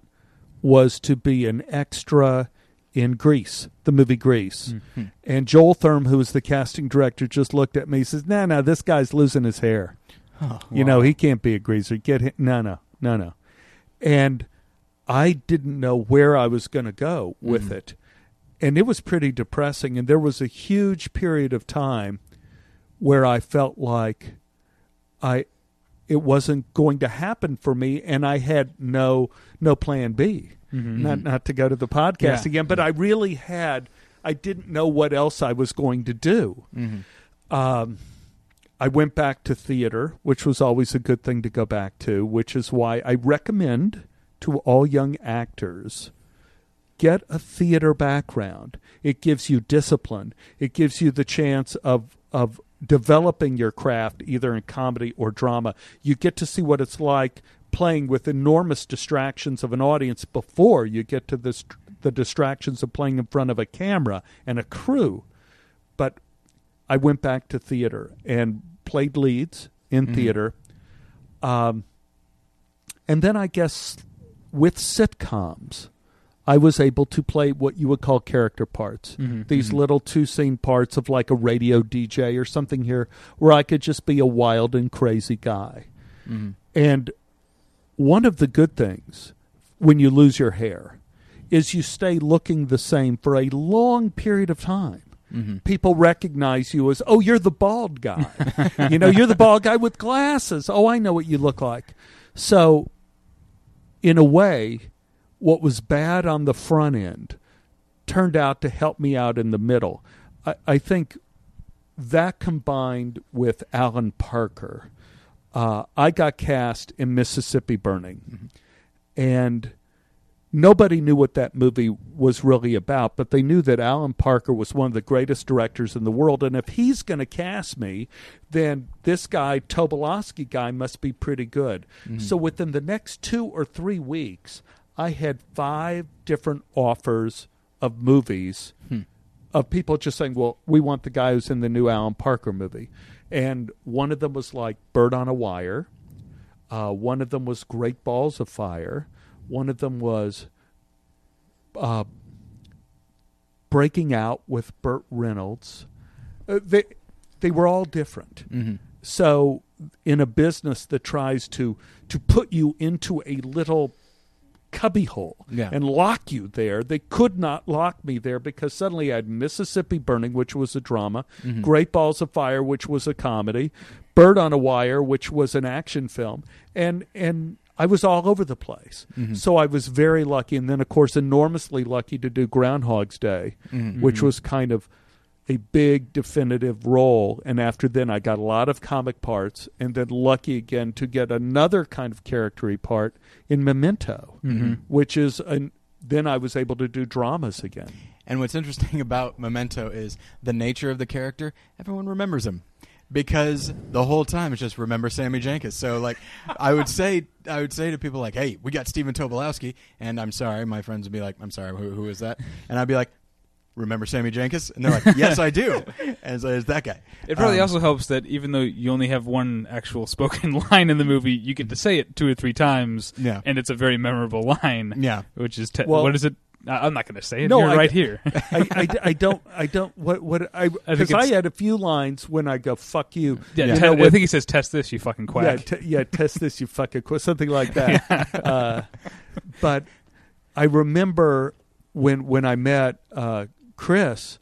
was to be an extra in Grease, the movie Grease. Mhm. And Joel Thurm, who was the casting director, just looked at me and says, No, no, this guy's losing his hair. Oh, You know, he can't be a greaser. Get him. No, no, no, no. And I didn't know where I was going to go with Mhm. it. And it was pretty depressing. And there was a huge period of time where I felt like I it wasn't going to happen for me and I had no no plan B. Mhm. Not not to go to the podcast Yeah. again, but I really had I didn't know what else I was going to do. Mhm. Um, I went back to theater, which was always a good thing to go back to, which is why I recommend to all young actors get a theater background. It gives you discipline. It gives you the chance of of developing your craft either in comedy or drama. You get to see what it's like playing with enormous distractions of an audience before you get to this the distractions of playing in front of a camera and a crew. But I went back to theater and played leads in Mhm. theater. Um, and then I guess with sitcoms, I was able to play what you would call character parts. Mhm. These Mhm. little two scene parts of like a radio DJ or something here where I could just be a wild and crazy guy. Mhm. And one of the good things when you lose your hair is you stay looking the same for a long period of time. Mhm. People recognize you as, oh, you're the bald guy. you know, you're the bald guy with glasses. Oh, I know what you look like. So, in a way, what was bad on the front end turned out to help me out in the middle. I, I think that combined with Alan Parker, uh, I got cast in Mississippi Burning, and nobody knew what that movie was really about, but they knew that Alan Parker was one of the greatest directors in the world, and if he's going to cast me, then this guy Tobolowsky guy must be pretty good. Mhm. So within the next two or three weeks, I had five different offers of movies Hmm. of people just saying, "Well, we want the guy who's in the new Alan Parker movie," and one of them was like Bird on a Wire. Uh, one of them was Great Balls of Fire. One of them was uh, breaking out with Burt Reynolds. Uh, they they were all different. Mm-hmm. So in a business that tries to to put you into a little cubbyhole Yeah. and lock you there, they could not lock me there because suddenly I had Mississippi Burning, which was a drama, Mm-hmm. Great Balls of Fire, which was a comedy, Bird on a Wire, which was an action film, and and I was all over the place. Mm-hmm. So I was very lucky, and then of course enormously lucky to do Groundhog's Day, Mm-hmm. which was kind of a big definitive role and after then I got a lot of comic parts and then lucky again to get another kind of charactery part in Memento Mm-hmm. which is an then I was able to do dramas again. And what's interesting about Memento is the nature of the character. Everyone remembers him because the whole time it's just remember Sammy Jenkins. So like, I would say, I would say to people like, "Hey, we got Stephen Tobolowsky," and I'm sorry, my friends would be like, "I'm sorry, who, who is that?" And I'd be like, "Remember Sammy Jenkins?" And they're like, "Yes, I do." And so there's that guy. It probably Um, also helps that even though you only have one actual spoken line in the movie, you get to say it two or three times, Yeah. and it's a very memorable line. Yeah. which is te- Well- what is it? I- I'm not going to say it. No, You're I- right here. I, I, I don't I don't what what I because I, it's- had a few lines when I go fuck you. yeah, You te- know, I with- think he says, "Test this, you fucking yeah, quack." t- yeah, test this, you fucking quit, something like that. uh, but I remember when when I met uh, Chris.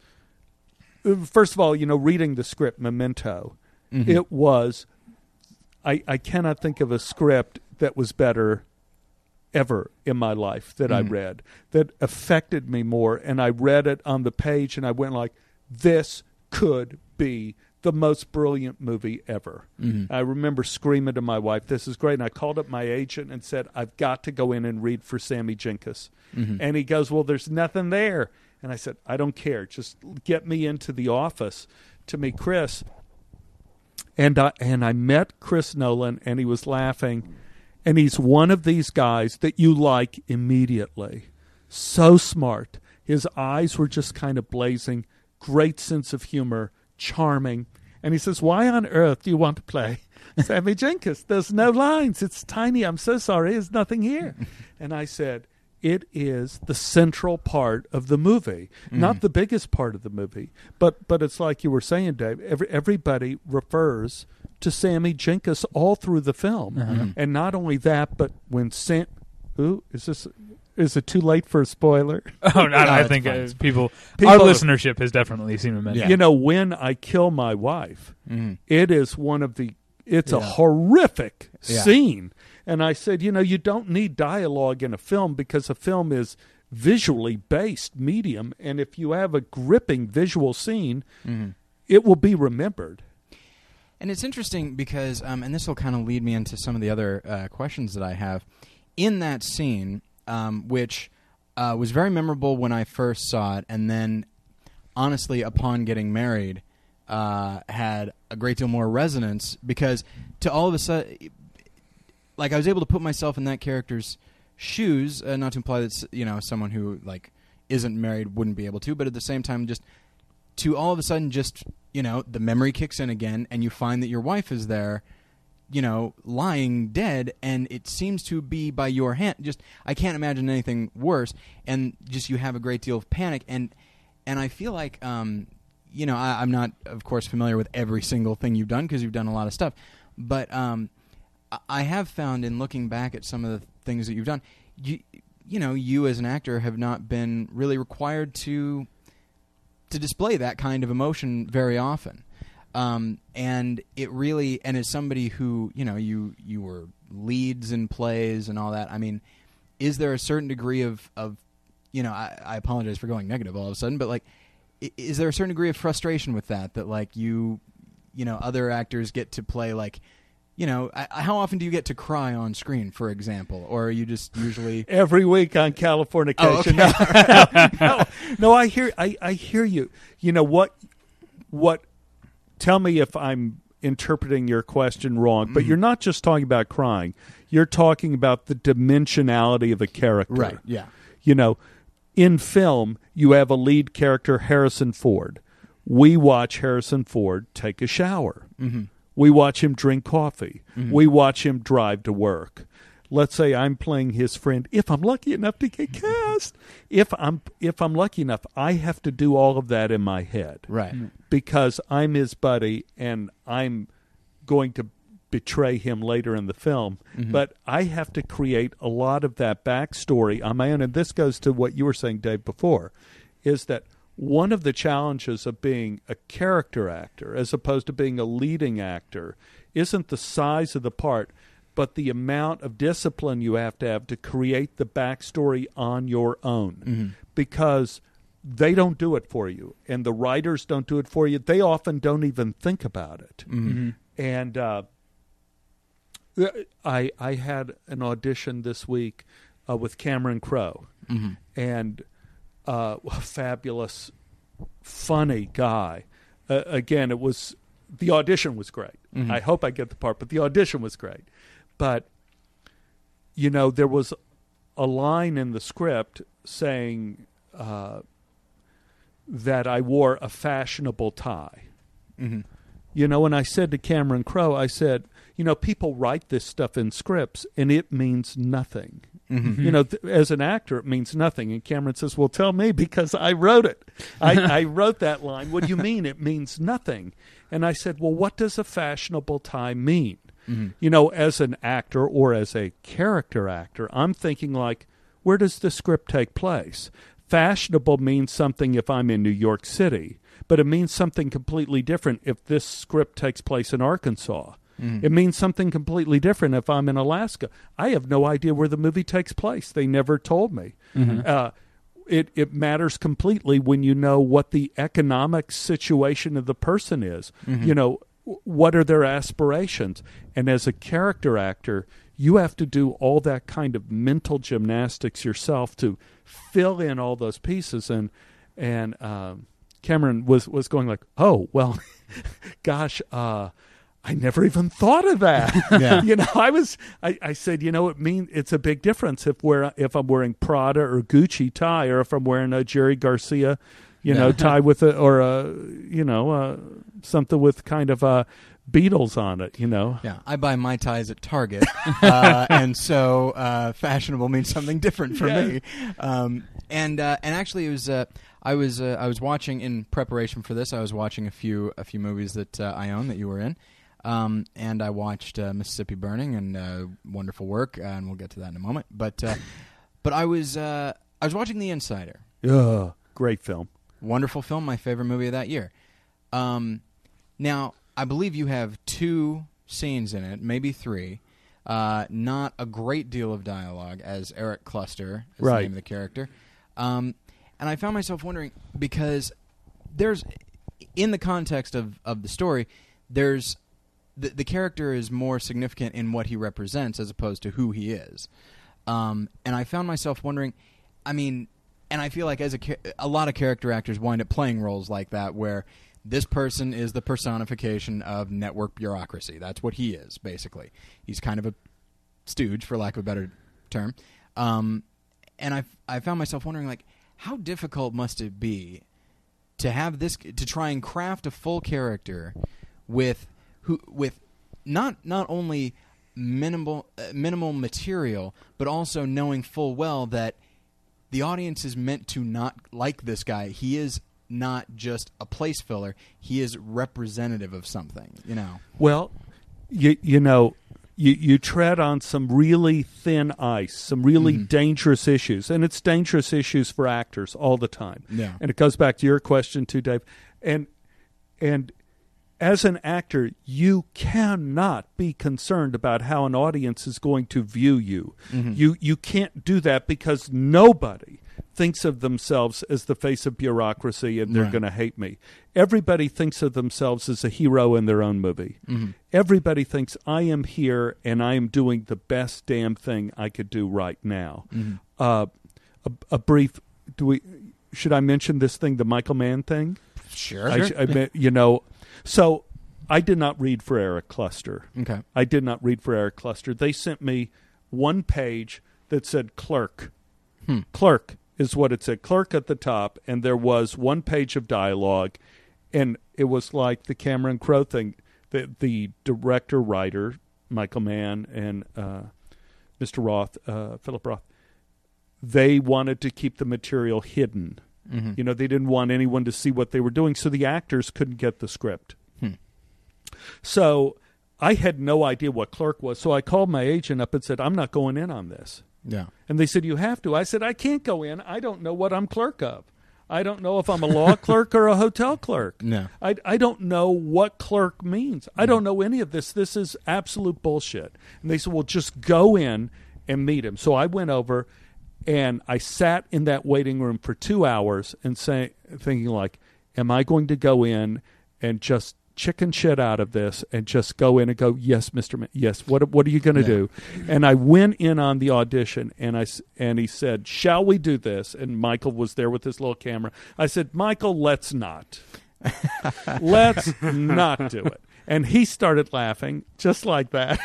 uh, First of all, you know, reading the script Memento, Mhm. it was. I I cannot think of a script that was better ever in my life that I Mhm. read that affected me more and I read it on the page and I went like this could be the most brilliant movie ever. Mhm. I remember screaming to my wife, "This is great!" And I called up my agent and said, "I've got to go in and read for Sammy Jenkins." Mhm. And he goes, "Well, there's nothing there." And I said, "I don't care. Just get me into the office to meet Chris." And I and I met Chris Nolan, and he was laughing, and he's one of these guys that you like immediately. So smart. His eyes were just kind of blazing. Great sense of humor, charming. And he says, "Why on earth do you want to play Sammy Jenkins? There's no lines. It's tiny. I'm so sorry. There's nothing here." and I said, "It is the central part of the movie, not the biggest part of the movie, but but it's like you were saying, Dave. Every, everybody refers to Sammy Jenkins all through the film, and not only that, but when Sam, who is this? Is it too late for a spoiler? oh, no, I think uh, people, People- our listenership has definitely seen Memento. Yeah. You know, when I kill my wife, Mhm. it is one of the it's a horrific Yeah. scene and i said you know you don't need dialogue in a film because a film is visually based medium and if you have a gripping visual scene Mhm. it will be remembered And it's interesting because, um, and this will kind of lead me into some of the other uh, questions that I have. In that scene, um, which uh, was very memorable when I first saw it, and then, honestly, upon getting married, uh, had a great deal more resonance because to all of a sudden, like I was able to put myself in that character's shoes. Uh, not to imply that you know someone who like isn't married wouldn't be able to, but at the same time, just to all of a sudden just you know the memory kicks in again and you find that your wife is there you know lying dead and it seems to be by your hand just i can't imagine anything worse and just you have a great deal of panic and and i feel like um you know I, i'm not of course familiar with every single thing you've done because you've done a lot of stuff but um I- have found in looking back at some of the things that you've done you you know you as an actor have not been really required to to display that kind of emotion very often. Um, and it really, and as somebody who, you know, you you were leads in plays and all that. I mean, is there a certain degree of of, you know, I, I apologize for going negative all of a sudden, but like, is there a certain degree of frustration with that? That like you, you know, other actors get to play like, you know, I, how often do you get to cry on screen, for example, or are you just usually? every week on Californication. Oh, okay. no, no, no, I hear, I, I hear you. You know what? What? Tell me if I'm interpreting your question wrong. But Mhm. you're not just talking about crying. You're talking about the dimensionality of a character. Right. Yeah. You know, in film, you have a lead character, Harrison Ford. We watch Harrison Ford take a shower. Mm-hmm. We watch him drink coffee. Mhm. We watch him drive to work. let's say I'm playing his friend. If I'm lucky enough to get cast, if I'm if I'm lucky enough, I have to do all of that in my head Right. because I'm his buddy and I'm going to betray him later in the film. But I have to create a lot of that backstory on my own. And this goes to what you were saying, Dave, before, is that one of the challenges of being a character actor as opposed to being a leading actor isn't the size of the part, but the amount of discipline you have to have to create the backstory on your own. Mm-hmm. Because they don't do it for you, and the writers don't do it for you. They often don't even think about it. Mm-hmm. Mm-hmm. And uh, uh, I I had an audition this week uh, with Cameron Crowe, and uh, a fabulous, funny guy. Uh, again, it was the audition was great. I hope I get the part, but the audition was great. But you know, there was a line in the script saying uh, that I wore a fashionable tie. Mm-hmm. You know, and I said to Cameron Crowe, I said, you know, people write this stuff in scripts and it means nothing. Mm-hmm. You know, th- as an actor, it means nothing. And Cameron says, well, tell me because I wrote it. I, I wrote that line. What do you mean it means nothing? And I said, well, what does a fashionable tie mean? You know, as an actor or as a character actor, I'm thinking like, where does the script take place? Fashionable means something if I'm in New York City, but it means something completely different if this script takes place in Arkansas. It means something completely different if I'm in Alaska. I have no idea where the movie takes place. They never told me. Uh, it it matters completely when you know what the economic situation of the person is. You know what are their aspirations, and as a character actor, you have to do all that kind of mental gymnastics yourself to fill in all those pieces. And and um, Cameron was was going like, oh well, gosh. Uh, I never even thought of that. Yeah. you know, I was I, I said, you know, it mean it's a big difference if we're if I'm wearing Prada or Gucci tie or if I'm wearing a Jerry Garcia, you know, tie with a or a you know, uh, something with kind of uh Beatles on it, you know. Yeah, I buy my ties at Target, uh, and so uh, fashionable means something different for Yeah. me. Um, and uh, and actually, it was uh, I was uh, I was watching in preparation for this. I was watching a few a few movies that uh, I own that you were in, um, and I watched uh, Mississippi Burning and uh, wonderful work, uh, and we'll get to that in a moment. But uh, but I was uh, I was watching The Insider. Ugh, great film. Wonderful film, my favorite movie of that year. Um, now, I believe you have two scenes in it, maybe three. Uh, not a great deal of dialogue, as Eric Kluster is the name of the character. Um, and I found myself wondering because there's, in the context of, of the story, there's the, the character is more significant in what he represents as opposed to who he is. Um, and I found myself wondering, I mean, and I feel like as a a lot of character actors wind up playing roles like that where this person is the personification of network bureaucracy. That's what he is basically. He's kind of a stooge, for lack of a better term. Um, and I I found myself wondering like how difficult must it be to have this to try and craft a full character with who with not not only minimal uh, minimal material but also knowing full well that the audience is meant to not like this guy he is not just a place filler he is representative of something you know Well, you you know, you you tread on some really thin ice, some really Mm-hmm. dangerous issues, and it's dangerous issues for actors all the time. Yeah. And it goes back to your question too, Dave. And and as an actor, you cannot be concerned about how an audience is going to view you. Mm-hmm. You you can't do that because nobody thinks of themselves as the face of bureaucracy and they're Right. going to hate me. Everybody thinks of themselves as a hero in their own movie. Mm-hmm. Everybody thinks I am here and I am doing the best damn thing I could do right now. Mm-hmm. Uh, a, a brief. Do we? Should I mention this thing, the Michael Mann thing? sure, I, I you know, so I did not read for Eric Kluster. okay I did not read for Eric Kluster. They sent me one page that said clerk. Hmm. Clerk is what it said. Clerk at the top, and there was one page of dialogue, and it was like the Cameron Crowe thing. The the director writer Michael Mann and uh, Mr. Roth, uh, Philip Roth, they wanted to keep the material hidden. Mm-hmm. You know, they didn't want anyone to see what they were doing, so the actors couldn't get the script. Hmm. So I had no idea what clerk was, so I called my agent up and said, I'm not going in on this. Yeah. And they said, You have to. I said, I can't go in. I don't know what I'm clerk of. I don't know if I'm a law clerk or a hotel clerk. No. I, I don't know what clerk means. I don't know any of this. This is absolute bullshit. And they said, Well, just go in and meet him. So I went over and I sat in that waiting room for two hours and say, thinking, like, Am I going to go in and just chicken shit out of this and just go in and go, yes, Ma- yes. What what are you going to Yeah. do? And I went in on the audition, and I, and he said, "Shall we do this?" And Michael was there with his little camera. I said, "Michael, let's not. let's not do it." And he started laughing just like that.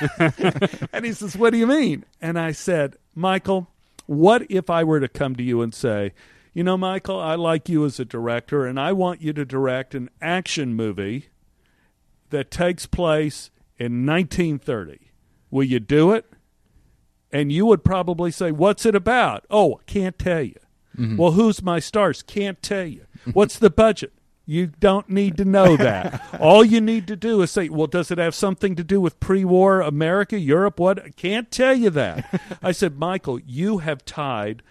and he says, "What do you mean?" And I said, "Michael, what if I were to come to you and say?" You know, Michael, I like you as a director, and I want you to direct an action movie that takes place in 1930. Will you do it? And you would probably say, What's it about? Oh, can't tell you. Mm-hmm. Well, who's my stars? Can't tell you. What's the budget? You don't need to know that. All you need to do is say, Well, does it have something to do with pre war America, Europe? What? I can't tell you that. I said, Michael, you have tied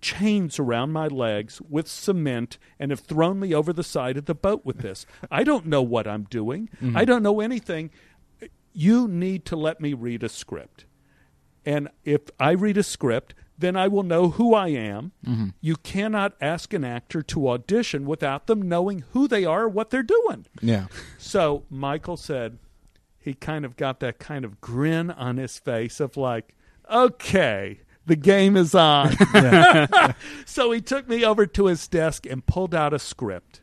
chains around my legs with cement and have thrown me over the side of the boat with this. I don't know what I'm doing. Mm-hmm. I don't know anything. You need to let me read a script. And if I read a script, then I will know who I am. Mm-hmm. You cannot ask an actor to audition without them knowing who they are or what they're doing. Yeah. So Michael said he kind of got that kind of grin on his face of like, okay, the game is on. so he took me over to his desk and pulled out a script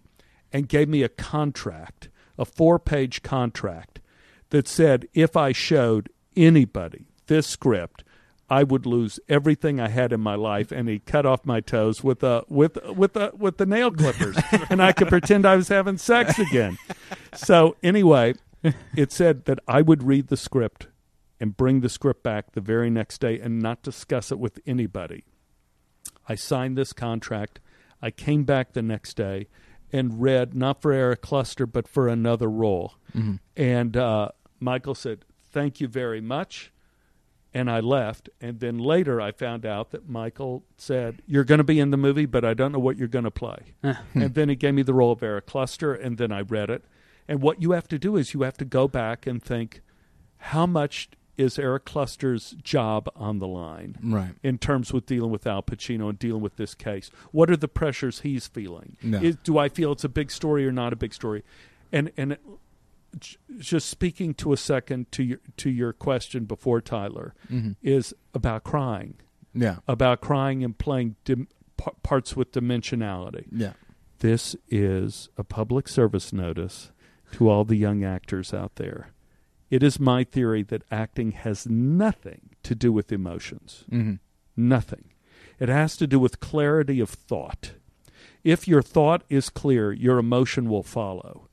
and gave me a contract, a four page contract that said if I showed anybody this script, I would lose everything I had in my life, and he cut off my toes with a with with a with the nail clippers, and I could pretend I was having sex again. So anyway, it said that I would read the script and bring the script back the very next day and not discuss it with anybody. I signed this contract. I came back the next day and read not for Eric Kluster but for another role. And uh, Michael said, "Thank you very much." And I left. And then later I found out that Michael said, You're going to be in the movie, but I don't know what you're going to play. Uh, and then he gave me the role of Eric Kluster, and then I read it. And what you have to do is you have to go back and think, How much is Eric Kluster's job on the line? Right. In terms with dealing with Al Pacino and dealing with this case, what are the pressures he's feeling? Yeah. Is, do I feel it's a big story or not a big story? And and just speaking to a second to your to your question before Tyler Mm-hmm. is about crying, Yeah. about crying and playing dim, p- parts with dimensionality. Yeah. This is a public service notice to all the young actors out there. It is my theory that acting has nothing to do with emotions. Mm-hmm. Nothing. It has to do with clarity of thought. If your thought is clear, your emotion will follow.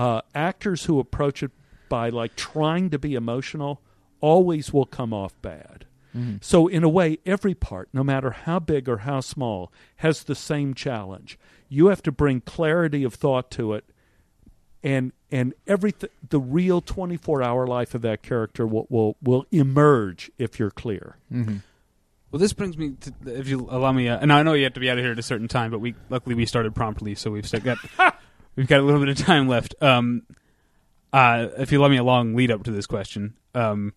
Uh, actors who approach it by like trying to be emotional always will come off bad. Mm-hmm. So, in a way, every part, no matter how big or how small, has the same challenge. You have to bring clarity of thought to it, and and everything. The real twenty four hour life of that character will will, will emerge if you're clear. Mm-hmm. Well, this brings me to, if you allow me, uh, and I know you have to be out of here at a certain time, but we luckily we started promptly, so we've still got we've got a little bit of time left. Um, uh, if you allow me a long lead up to this question, um,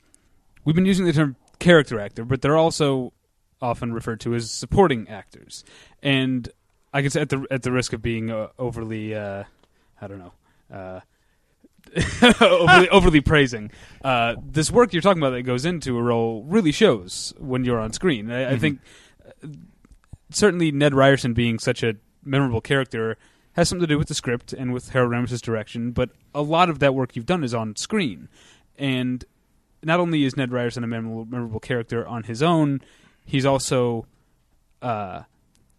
we've been using the term character actor, but they're also often referred to as supporting actors, and I guess at the at the risk of being uh, overly, uh, I don't know. Uh, overly, overly praising. Uh, this work you're talking about that goes into a role really shows when you're on screen. I, I Mhm. think uh, certainly Ned Ryerson being such a memorable character has something to do with the script and with Harold Ramis' direction, but a lot of that work you've done is on screen. And not only is Ned Ryerson a memorable, memorable character on his own, he's also uh,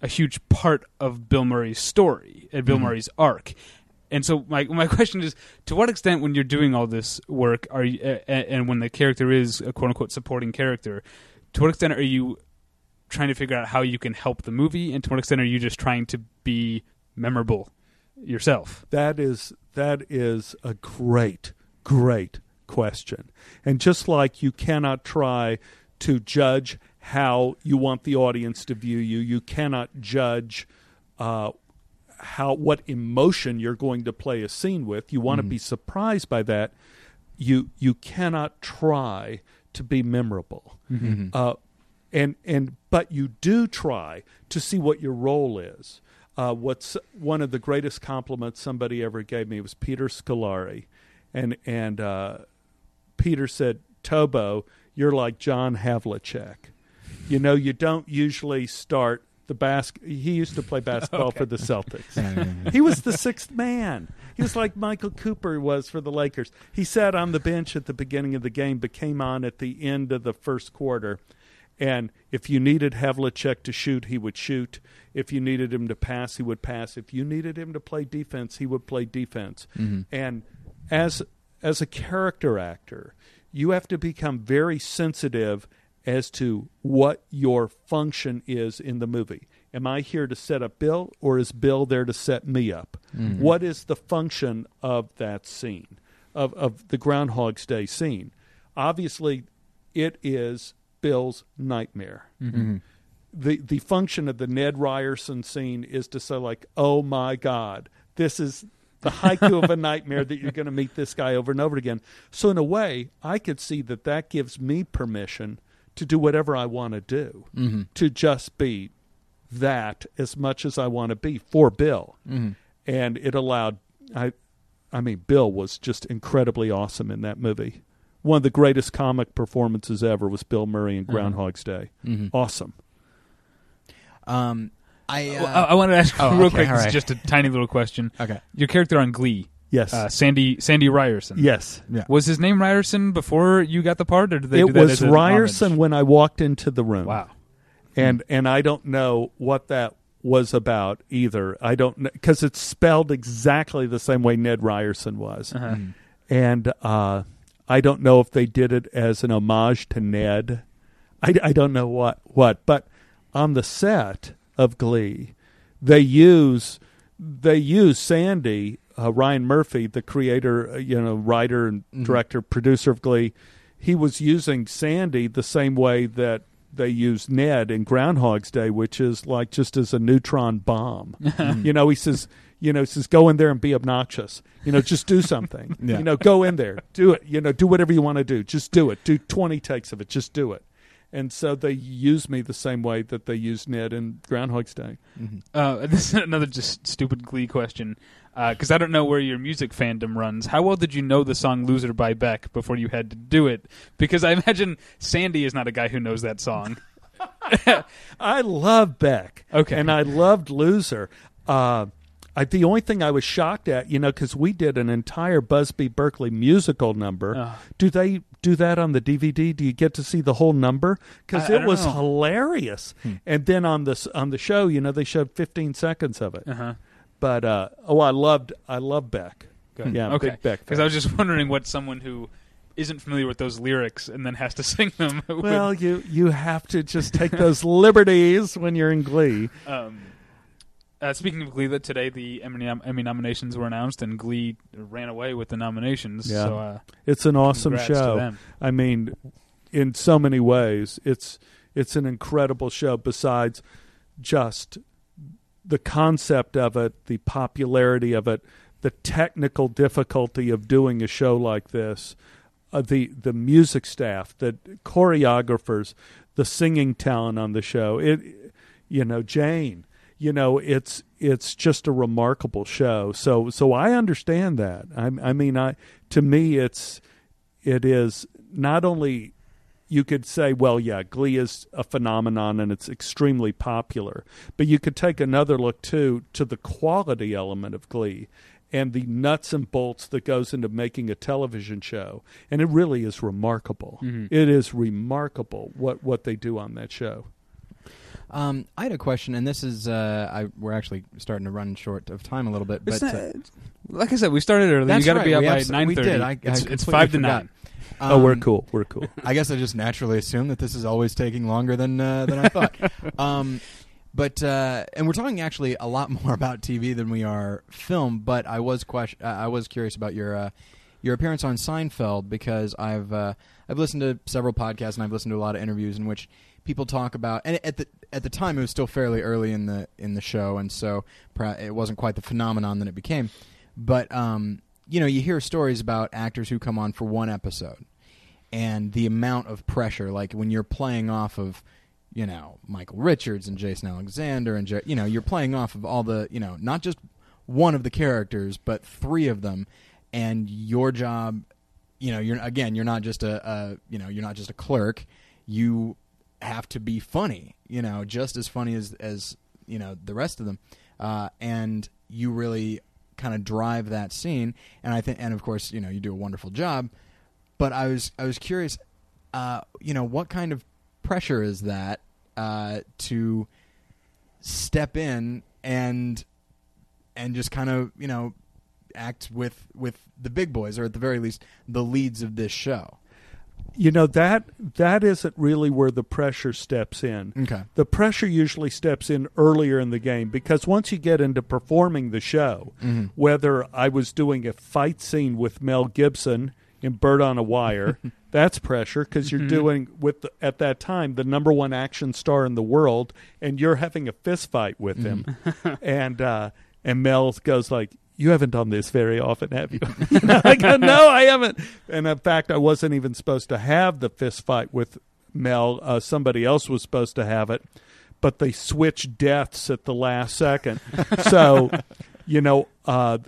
a huge part of Bill Murray's story and Bill Mhm. Murray's arc. And so my my question is, to what extent, when you're doing all this work, are you, uh, and when the character is a quote unquote supporting character, to what extent are you trying to figure out how you can help the movie, and to what extent are you just trying to be memorable yourself? That is that is a great, great question. And just like you cannot try to judge how you want the audience to view you, you cannot judge uh, how what emotion you're going to play a scene with. You want to be surprised by that. You you cannot try to be memorable. Uh, and and but you do try to see what your role is. Uh, what's one of the greatest compliments somebody ever gave me was Peter Scolari, and and uh, Peter said, "Tobo, you're like John Havlicek. You know, you don't usually start the bas. He used to play basketball for the Celtics. he was the sixth man. He was like Michael Cooper was for the Lakers. He sat on the bench at the beginning of the game, but came on at the end of the first quarter. And if you needed Havlicek to shoot, he would shoot. If you needed him to pass, he would pass. If you needed him to play defense, he would play defense. Mm-hmm. And as as a character actor, you have to become very sensitive as to what your function is in the movie. Am I here to set up Bill, or is Bill there to set me up? Mm-hmm. What is the function of that scene, of, of the Groundhog's Day scene? Obviously, it is Bill's nightmare. Mm-hmm. Mm-hmm. The the function of the Ned Ryerson scene is to say like, oh my God, this is the haiku of a nightmare that you're going to meet this guy over and over again. So in a way, I could see that that gives me permission to do whatever I want to do, mm-hmm. to just be that as much as I want to be for Bill. And it allowed I I mean Bill was just incredibly awesome in that movie. One of the greatest comic performances ever was Bill Murray in Groundhog's Day. Awesome. Um, I, uh, I, I wanted to ask oh, real okay, quick. all This is right. just a tiny little question. okay. Your character on Glee, Yes. uh, Sandy Sandy Ryerson. yes. Yeah. Was his name Ryerson before you got the part, or did they do It that was as Ryerson homage? when I walked into the room. Wow. and and I don't know what that was about either. I don't because it's spelled exactly the same way Ned Ryerson was, Uh-huh. and uh, I don't know if they did it as an homage to Ned. I, I don't know what what, but on the set of Glee, they use they use Sandy uh, Ryan Murphy, the creator, uh, you know, writer and director, producer of Glee. He was using Sandy the same way that they use Ned in Groundhog's Day, which is like just as a neutron bomb. you know, he says, you know, says, go in there and be obnoxious. You know, just do something. Yeah. You know, go in there, do it. You know, do whatever you want to do. Just do it. Do twenty takes of it. Just do it. And so they use me the same way that they use Ned in Groundhog's Day. Uh, this is another just stupid Glee question, because I don't know where your music fandom runs. How well did you know the song "Loser" by Beck before you had to do it? Because I imagine Sandy is not a guy who knows that song. I love Beck. Okay. And I loved Loser. Uh, I, the only thing I was shocked at, you know, because we did an entire Busby Berkeley musical number. Oh. Do they do that on the DVD? Do you get to see the whole number? Because it was know. hilarious. And then on this on the show, you know, they showed 15 seconds of it. Uh-huh. But uh, oh, I loved I love Beck. Good. Yeah, okay. Beck. Because. I was just wondering what someone who isn't familiar with those lyrics and then has to sing them. would- well, you you have to just take those liberties when you're in Glee. Um, uh, speaking of Glee, that today the Emmy, Emmy nominations were announced, and Glee ran away with the nominations. Yeah. So, uh, It's an awesome show. I mean, in so many ways, it's it's an incredible show. Besides just the concept of it, the popularity of it, the technical difficulty of doing a show like this, uh, the the music staff, the choreographers, the singing talent on the show. It, you know, Jane. You know, it's it's just a remarkable show. So so I understand that. I, I mean, I to me, it's it is not only you could say, well, yeah, Glee is a phenomenon and it's extremely popular, but you could take another look too to the quality element of Glee and the nuts and bolts that goes into making a television show, and it really is remarkable. Mm-hmm. It is remarkable what what they do on that show. Um, I had a question, and this is uh, I, we're actually starting to run short of time a little bit, but It's uh, like I said, we started early. that's you got to right, be up we by abs- nine We did. I, I it's, it's five to forgot. nine. oh, we're Um, cool. We're cool. I guess I just naturally assume that this is always taking longer than uh, than I thought. um, but uh, and we're talking actually a lot more about TV than we are film. But I was question uh, I was curious about your uh, your appearance on Seinfeld because I've uh, I've listened to several podcasts and I've listened to a lot of interviews in which people talk about and at the at the time it was still fairly early in the in the show and so it wasn't quite the phenomenon that it became. But um, you know, you hear stories about actors who come on for one episode and the amount of pressure like when you're playing off of you know Michael Richards and Jason Alexander and you know you're playing off of all the you know not just one of the characters but three of them and your job you know you're again you're not just a, a you know you're not just a clerk you have to be funny you know just as funny as as you know the rest of them. Uh, and you really kind of drive that scene. And I think and of course you know you do a wonderful job. But I was I was curious, uh, you know, what kind of pressure is that uh, to step in and and just kind of you know act with with the big boys or at the very least the leads of this show. You know that that isn't really where the pressure steps in. Okay. The pressure usually steps in earlier in the game because once you get into performing the show, Mm-hmm. whether I was doing a fight scene with Mel Gibson in Bird on a Wire, that's pressure because you're doing with the, at that time the number one action star in the world, and you're having a fist fight with him, and uh, and Mel goes like. You haven't done this very often, have you? I go, no, I haven't. And in fact, I wasn't even supposed to have the fist fight with Mel. Uh, somebody else was supposed to have it, but they switched deaths at the last second. so, you know, uh,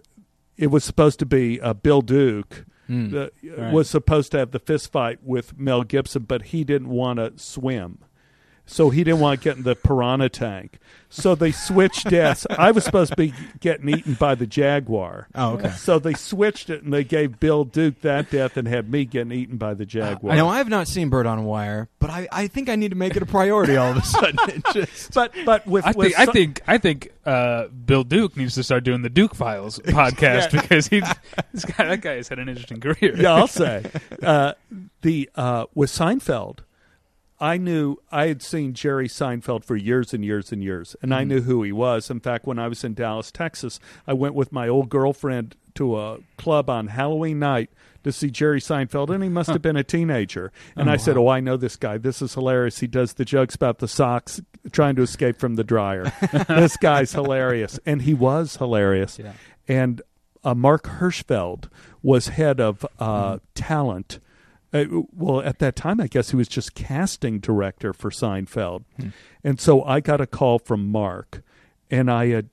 it was supposed to be uh, Bill Duke Mm. uh, Right. was supposed to have the fist fight with Mel Gibson, but he didn't want to swim. So he didn't want to get in the piranha tank. So they switched deaths. I was supposed to be getting eaten by the jaguar. Oh, okay. So they switched it and they gave Bill Duke that death and had me getting eaten by the jaguar. Now I have not seen Bird on Wire, but I, I think I need to make it a priority all of a sudden. Just but but with I with think I think I think uh, Bill Duke needs to start doing the Duke Files podcast Yeah. because he's this guy, that guy has had an interesting career. yeah, I'll say uh, the uh, with Seinfeld. I knew I had seen Jerry Seinfeld for years and years and years, and I knew who he was. In fact, when I was in Dallas, Texas, I went with my old girlfriend to a club on Halloween night to see Jerry Seinfeld, and he must have been a teenager. And I said, "Oh, I know this guy. This is hilarious. He does the jokes about the socks trying to escape from the dryer. this guy's hilarious, and he was hilarious. Yeah. And uh, Marc Hirschfeld was head of uh, talent. Uh, well, at that time, I guess he was just casting director for Seinfeld, hmm. and so I got a call from Marc, and I had,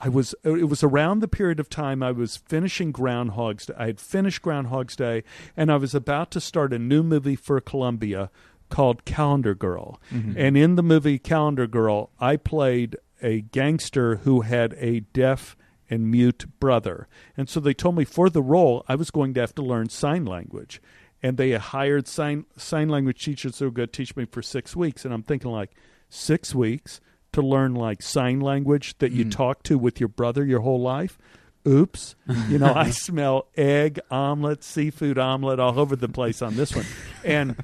I was, uh, it was around the period of time I was finishing Groundhog's. Day. I had finished Groundhog's Day, and I was about to start a new movie for Columbia called Calendar Girl, mm-hmm. and in the movie Calendar Girl, I played a gangster who had a deaf and mute brother. And so they told me for the role, I was going to have to learn sign language. And they hired sign sign language teachers who were going to teach me for six weeks. And I'm thinking, like, six weeks to learn like sign language that you mm-hmm. talk to with your brother your whole life? Oops. You know, I smell egg omelet, seafood omelet all over the place on this one. And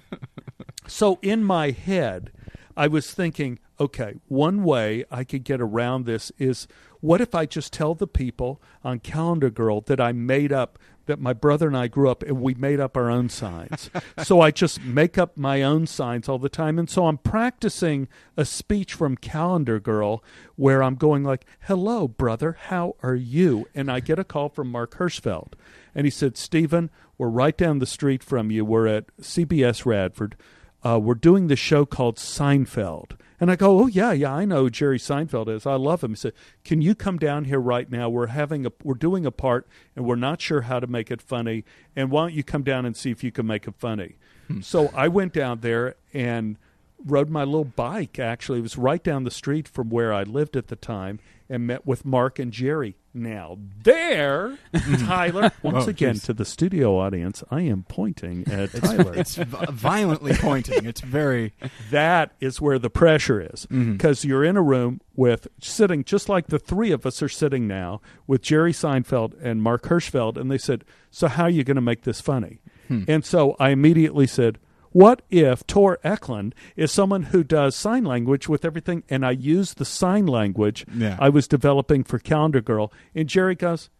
so in my head, I was thinking, okay, one way I could get around this is what if I just tell the people on Calendar Girl that I made up that my brother and I grew up and we made up our own signs. so I just make up my own signs all the time and so I'm practicing a speech from Calendar Girl where I'm going like, "Hello brother, how are you?" and I get a call from Marc Hirschfeld and he said, "Stephen, we're right down the street from you. We're at CBS Radford." uh, we're doing the show called Seinfeld. And I go, oh, yeah, yeah, I know who Jerry Seinfeld is. I love him. He said, can you come down here right now? We're having a, we're doing a part and we're not sure how to make it funny. And why don't you come down and see if you can make it funny? Hmm. so I went down there and rode my little bike, actually. It was right down the street from where I lived at the time. And met with Marc and Jerry. Now there, Tyler. Once Oh, again, geez. to the studio audience, I am pointing at Tyler. It's vi- violently pointing. It's very. that is where the pressure is because you're in a room with sitting just like the three of us are sitting now with Jerry Seinfeld and Marc Hirschfeld, and they said, "So how are you going to make this funny?" Hmm. And so I immediately said, "What if Tor Eckman is someone who does sign language with everything?" And I use the sign language Yeah. I was developing for Calendar Girl, and Jerry goes,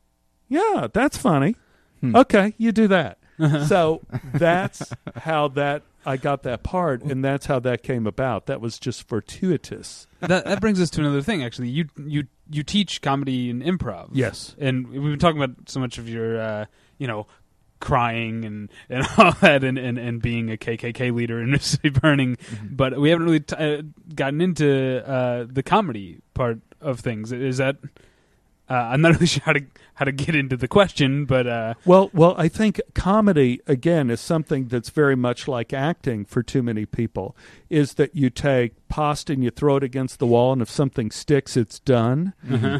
"Yeah, that's funny. Hmm. Okay, you do that." so that's how that I got that part, and that's how that came about. That was just fortuitous. that that brings us to another thing. Actually, you you you teach comedy and improv. Yes. and we've been talking about so much of your, uh, you know, crying and, and all that, and, and, and being a KKK leader in Mississippi Burning, Mm-hmm. but we haven't really t- uh, gotten into uh, the comedy part of things. Is that? Uh, I'm not really sure how to how to get into the question, but uh, Well, well, I think comedy again is something that's very much like acting for too many people. Is that you take pasta and you throw it against the wall, and if something sticks, it's done.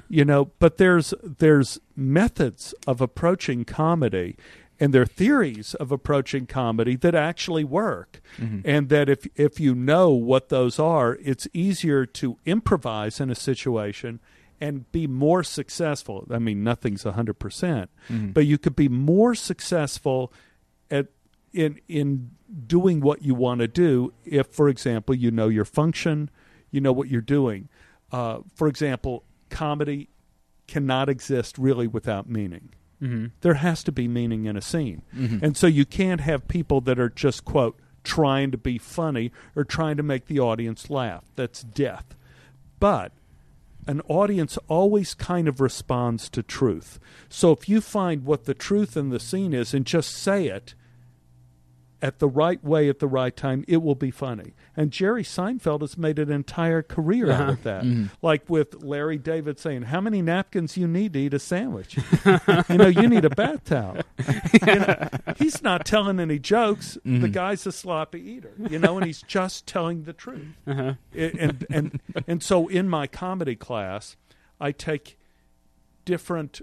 You know, but there's there's methods of approaching comedy, and their theories of approaching comedy that actually work, Mhm. and that if if you know what those are, it's easier to improvise in a situation. And be more successful. I mean, nothing's a hundred percent, Mhm. but you could be more successful at in in doing what you want to do if for example you know your function you know what you're doing uh, for example comedy cannot exist really without meaning mhm. there has to be meaning in a scene Mhm. and so you can't have people that are just quote trying to be funny or trying to make the audience laugh that's death but an audience always kind of responds to truth. So if you find what the truth in the scene is and just say it at the right way at the right time, it will be funny. And Jerry Seinfeld has made an entire career out of that. Mhm. Like with Larry David saying, How many napkins you need to eat a sandwich? you know, you need a bath towel. You know, he's not telling any jokes. The Mhm. guy's a sloppy eater, you know, and he's just telling the truth Uh-huh. it- and and and so in my comedy class, I take different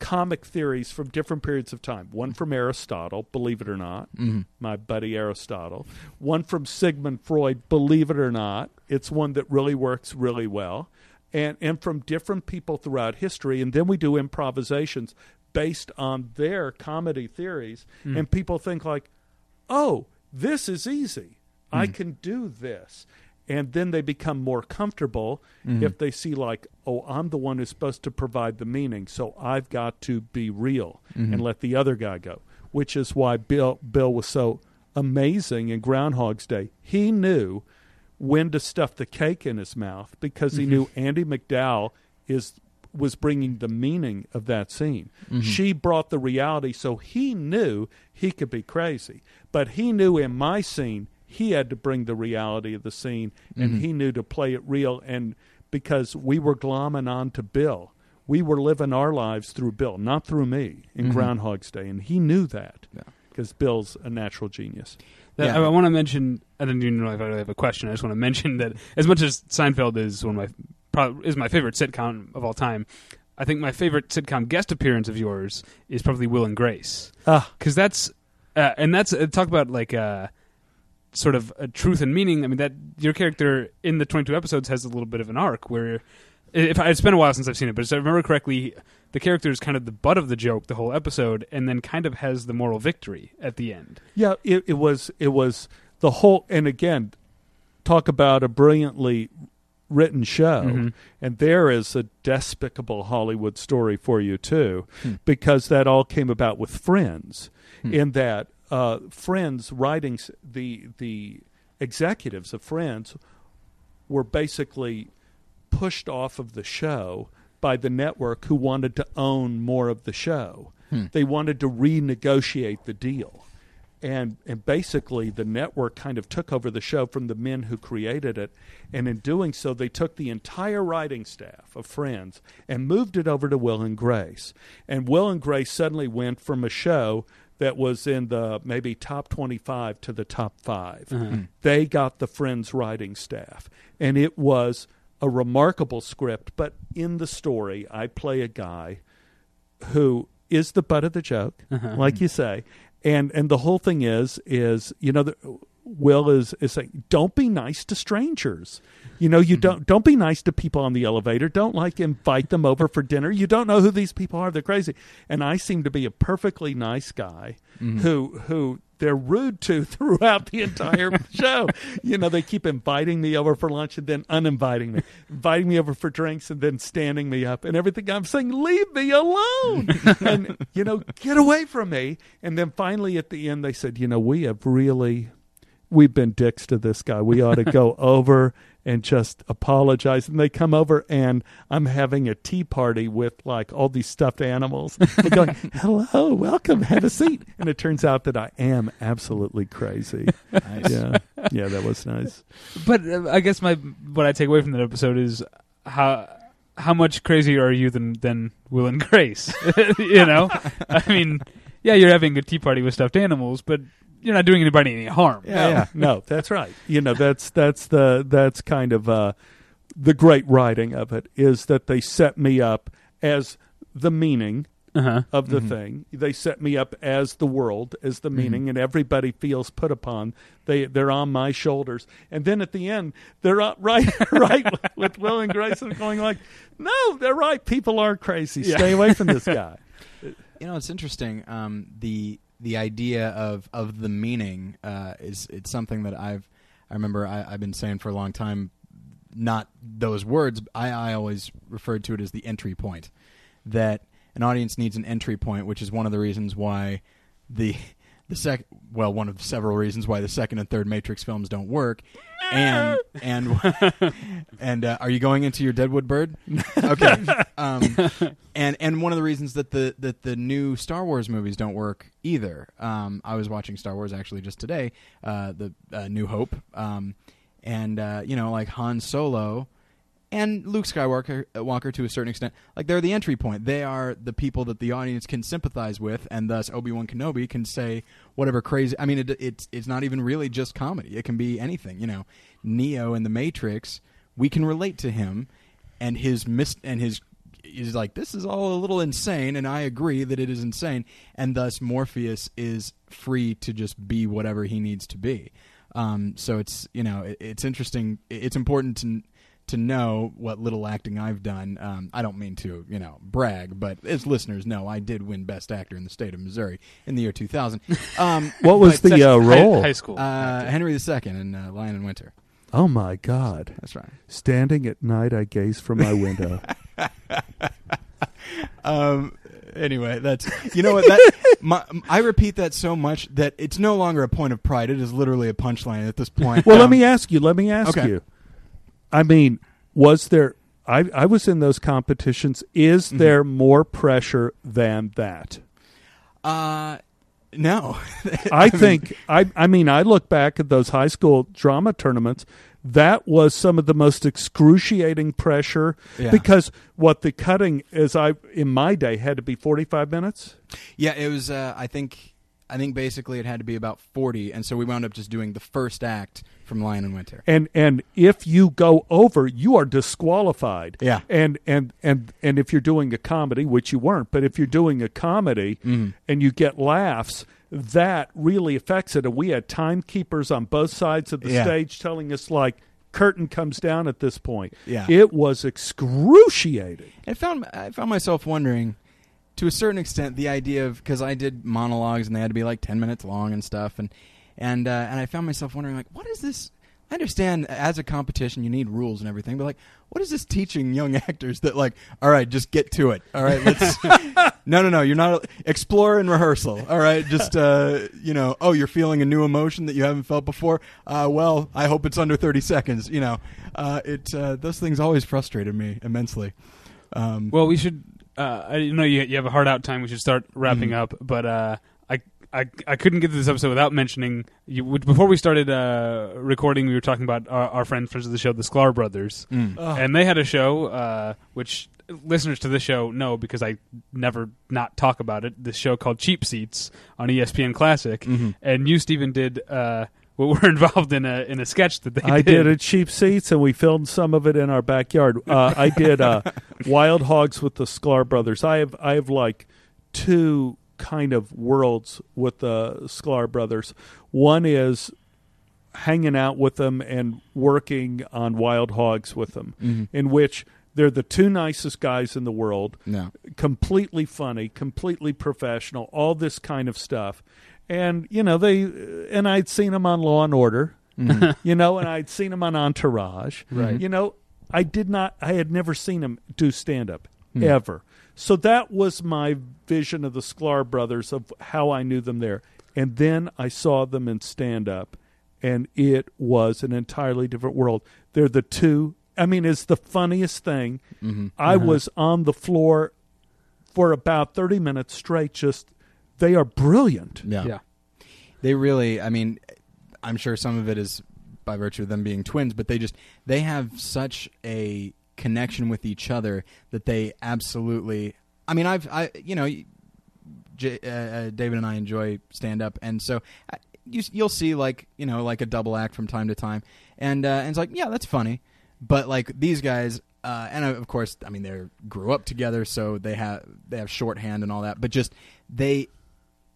comic theories from different periods of time. One from Aristotle, believe it or not, Mhm. my buddy Aristotle. One from Sigmund Freud, believe it or not, it's one that really works really well. And and from different people throughout history, and then we do improvisations based on their comedy theories, and people think like, "Oh, this is easy. I can do this." And then they become more comfortable mm-hmm. if they see like, "Oh, I'm the one who's supposed to provide the meaning, so I've got to be real mm-hmm. and let the other guy go." Which is why Bill Bill was so amazing in Groundhog's Day. He knew when to stuff the cake in his mouth because he mm-hmm. knew Andie MacDowell is was bringing the meaning of that scene. She brought the reality, so he knew he could be crazy, but he knew in my scene he had to bring the reality of the scene, and he knew to play it real. And because we were glomming on to Bill, we were living our lives through Bill, not through me in Mhm. Groundhog's Day, and he knew that Yeah. because Bill's a natural genius. That- Yeah. I, I want to mention. I don't even know if I really have a question. I just want to mention that as much as Seinfeld is one of my probably is my favorite sitcom of all time, I think my favorite sitcom guest appearance of yours is probably Will and Grace Ah, because that's uh, and that's uh, talk about like uh, sort of a truth and meaning. I mean that your character in the 22 episodes has a little bit of an arc where. If I, it's been a while since I've seen it, but if I remember correctly, the character is kind of the butt of the joke the whole episode, and then kind of has the moral victory at the end. Yeah, it, it was it was the whole and again, talk about a brilliantly written show. Mhm. And there is a despicable Hollywood story for you too, Hmm. because that all came about with Friends. Hmm. In that uh, Friends writing the the executives of Friends were basically pushed off of the show by the network who wanted to own more of the show. Hmm. They wanted to renegotiate the deal. And and basically the network kind of took over the show from the men who created it. And in doing so they took the entire writing staff of Friends and moved it over to Will and Grace. And Will and Grace suddenly went from a show that was in the maybe top 25 to the top 5 Uh-huh. they got the Friends writing staff, and it was a remarkable script, but in the story, I play a guy who is the butt of the joke, Uh-huh. like you say, and and the whole thing is is you know the, Will is is saying don't be nice to strangers. You know you hmm. don't don't be nice to people on the elevator. Don't like invite them over for dinner. You don't know who these people are. They're crazy. And I seem to be a perfectly nice guy mm-hmm. who who they're rude to throughout the entire show. You know, they keep inviting me over for lunch and then uninviting me, inviting me over for drinks and then standing me up and everything. I'm saying, leave me alone. and, you know, get away from me. And then finally at the end, they said, you know, we have really, we've been dicks to this guy. We ought to go over and just apologize. And they come over, and I'm having a tea party with like all these stuffed animals. They're going, "Hello, welcome, have a seat." And it turns out that I am absolutely crazy. Nice. Yeah, yeah, that was nice. But uh, I guess my what I take away from that episode is how how much crazier are you than than Will and Grace? you know, I mean, yeah, you're having a tea party with stuffed animals, but you're not doing anybody any harm. Yeah, yeah. no, that's right. You know, that's that's the that's kind of uh, the great writing of it is that they set me up as the meaning Uh-huh. of the Mhm. thing. They set me up as the world, as the meaning, and everybody feels put upon. They they're on my shoulders, and then at the end, they're up right right with, with Will and Grace and going like, "No, they're right. People are crazy. Yeah. Stay away from this guy." You know, it's interesting. Um, the the idea of of the meaning uh, is it's something that I've I remember I, I've been saying for a long time. Not those words. I, I always referred to it as the entry point. That an audience needs an entry point, which is one of the reasons why the the sec well one of several reasons why the second and third Matrix films don't work. And and and uh, are you going into your Deadwood Bird? Okay. Um, and and one of the reasons that the that the new Star Wars movies don't work either. Um, I was watching Star Wars actually just today, uh, the uh, New Hope, um, and uh, you know like Han Solo and Luke Skywalker uh, Walker to a certain extent, like they're the entry point. They are the people that the audience can sympathize with, and thus Obi Wan Kenobi can say whatever crazy. I mean, it, it's it's not even really just comedy. It can be anything. You know, Neo in the Matrix, we can relate to him and his mis and his is like this is all a little insane, and I agree that it is insane, and thus Morpheus is free to just be whatever he needs to be. Um, so it's you know it, it's interesting. It's important to to know what little acting I've done. Um, I don't mean to, you know, brag, but as listeners know, I did win Best Actor in the state of Missouri in the year 2000. Um, What was the uh, role? High, school. uh, Henry II in uh, Lion in Winter? oh my God! That's right. Standing at night, I gaze from my window. Um, anyway, that's you know what that my, I repeat that so much that it's no longer a point of pride. It is literally a punchline at this point. Well, let Um, me ask you. Let me ask okay. you. I mean, was there? I I was in those competitions. Is Mm-hmm. there more pressure than that? Uh, no. I mean, think I I mean I look back at those high school drama tournaments. That was some of the most excruciating pressure Yeah. because what the cutting is I in my day had to be 45 minutes. Yeah, it was. Uh, I think. I think basically it had to be about forty, and so we wound up just doing the first act from Lion in Winter. and and if you go over you are disqualified Yeah. and and and and if you're doing a comedy which you weren't but if you're doing a comedy Mhm. and you get laughs that really affects it and we had timekeepers on both sides of the Yeah. stage telling us like curtain comes down at this point Yeah. it was excruciating I found I found myself wondering, to a certain extent, the idea of because I did monologues and they had to be like ten minutes long and stuff, and and uh, and I found myself wondering like, what is this? I understand as a competition you need rules and everything, but like, what is this teaching young actors that like, all right, just get to it. All right, let's. no, no, no. You're not explore and rehearsal. All right, just uh, you know, oh, you're feeling a new emotion that you haven't felt before. Uh, well, I hope it's under thirty seconds. You know, uh, it uh, those things always frustrated me immensely. Um, Well, we should. Uh, I know you you have a hard out time. We should start wrapping Mhm. up. But uh, I, I I couldn't get to this episode without mentioning you. Before we started uh, recording, we were talking about our, our friends, friends of the show, the Sklar brothers, mm. and they had a show uh, which listeners to this show know because I never not talk about it. This show called Cheap Seats on ESPN Classic, Mhm. and you, Stephen, did. Uh, were involved in a in a sketch that they I did. did at Cheap Seats, and we filmed some of it in our backyard. Uh, I did uh, Wild Hogs with the Sklar brothers. I have I have like two kind of worlds with the Sklar brothers. One is hanging out with them and working on Wild Hogs with them, Mhm. in which they're the two nicest guys in the world No. completely funny, completely professional, all this kind of stuff. And you know they, and I'd seen them on Law and Order, Mhm. you know, and I'd seen him on Entourage. Right. You know, I did not, I had never seen him do stand up Hmm. ever. So that was my vision of the Sklar brothers of how I knew them there. And then I saw them in stand up, and it was an entirely different world. They're the two. I mean, it's the funniest thing. Mhm. I Uh-huh. was on the floor for about 30 minutes straight. Just, they are brilliant. Yeah. Yeah. They really, I mean, I'm sure some of it is by virtue of them being twins, but they just they have such a connection with each other that they absolutely. I mean, I've I you know, J, uh, uh, David and I enjoy stand up, and so uh, you you'll see like you know like a double act from time to time, and uh, and it's like yeah that's funny, but like these guys. Uh, and uh, of course, I mean, they grew up together, so they have they have shorthand and all that. But just they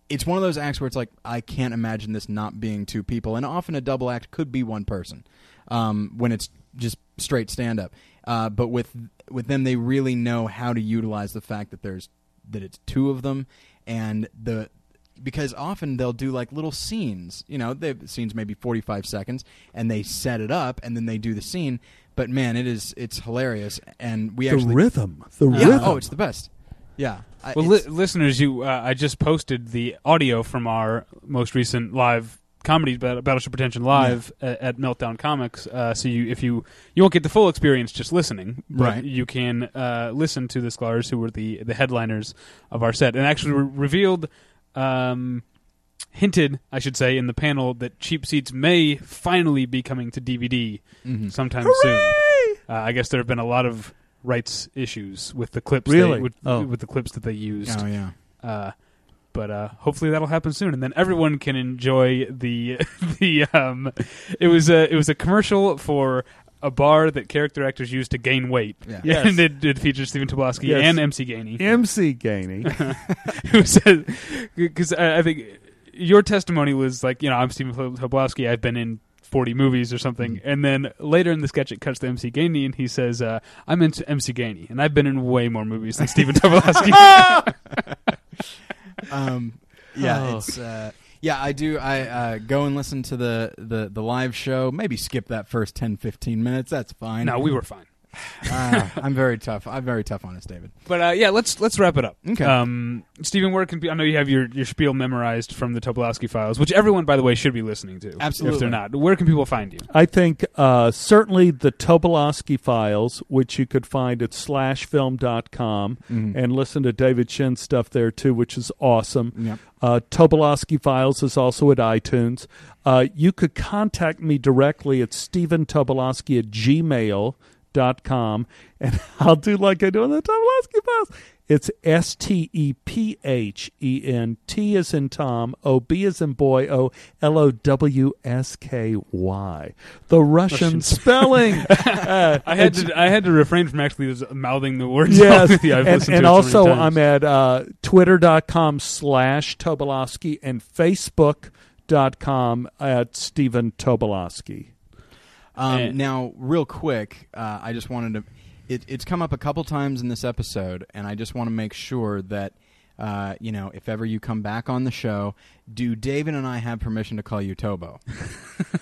it's one of those acts where it's like I can't imagine this not being two people, and often a double act could be one person um, when it's just straight stand up. Uh, but with with them, they really know how to utilize the fact that there's that it's two of them, and the because often they'll do like little scenes. You know, the scenes maybe forty five seconds, and they set it up, and then they do the scene. But man, it is it's hilarious, and we the actually rhythm. The yeah, rhythm. oh, it's the best. Yeah. I- Well, li- listeners, you, uh, I just posted the audio from our most recent live comedy Bat- Battleship Pretension live at, at Meltdown Comics. Uh, so you, if you, you won't get the full experience just listening, but Right. You can uh, listen to the Sklars, who were the the headliners of our set, and actually re- revealed. Um, hinted, I should say, in the panel that Cheap Seats may finally be coming to DVD Mhm. sometime soon. Uh, I guess there have been a lot of rights issues with the clips. they- with, Oh. with the clips that they used. Oh yeah. Uh, but uh, hopefully that'll happen soon, and then everyone can enjoy the the. Um, it was a it was a commercial for a bar that character actors use to gain weight. Yeah. Yes. and it, it features Stephen Tobolowsky Yes. and MC Gainey. MC Gainey. Who said because I, I think your testimony was like you know I'm Stephen Tobolowsky. I've been in. 40 movies or something and then later in the sketch it cuts to MC Gainey and he says uh, I'm into MC Gainey and I've been in way more movies than Stephen Tobolowsky um, yeah, Oh. it's uh, yeah. I do. I uh, go and listen to the, the the live show. Maybe skip that first 10, 15 minutes. That's fine. no we were fine Uh, I'm very tough. I'm very tough on this, David. But uh, yeah, let's let's wrap it up. Okay. Um, Stephen, where can be, I know you have your, your spiel memorized from the Tobolowsky files, which everyone, by the way, should be listening to. Absolutely. If they're not, where can people find you? I think uh, certainly the Tobolowsky files, which you could find at slashfilm.com Mhm. and listen to David Chen's stuff there too, which is awesome. Yep. Uh, Tobolowsky Files is also at iTunes. Uh, you could contact me directly at stephentobolowsky at gmail.com and I'll do like I do on the Tobolowsky Files. It's S T E P H E N T as in Tom, O B as in boy, O L O W S K Y. The Russian, Russian. spelling. Uh, I had to I had to refrain from actually just mouthing the words yes. out you. I've and and to it so also I'm at uh, twitter.com slash Tobolowsky and facebook.com at Stephen Tobolowsky. Um, And- now, real quick, uh, I just wanted to. It, it's come up a couple times in this episode, and I just want to make sure that uh, you know if ever you come back on the show, do David and I have permission to call you Tobo?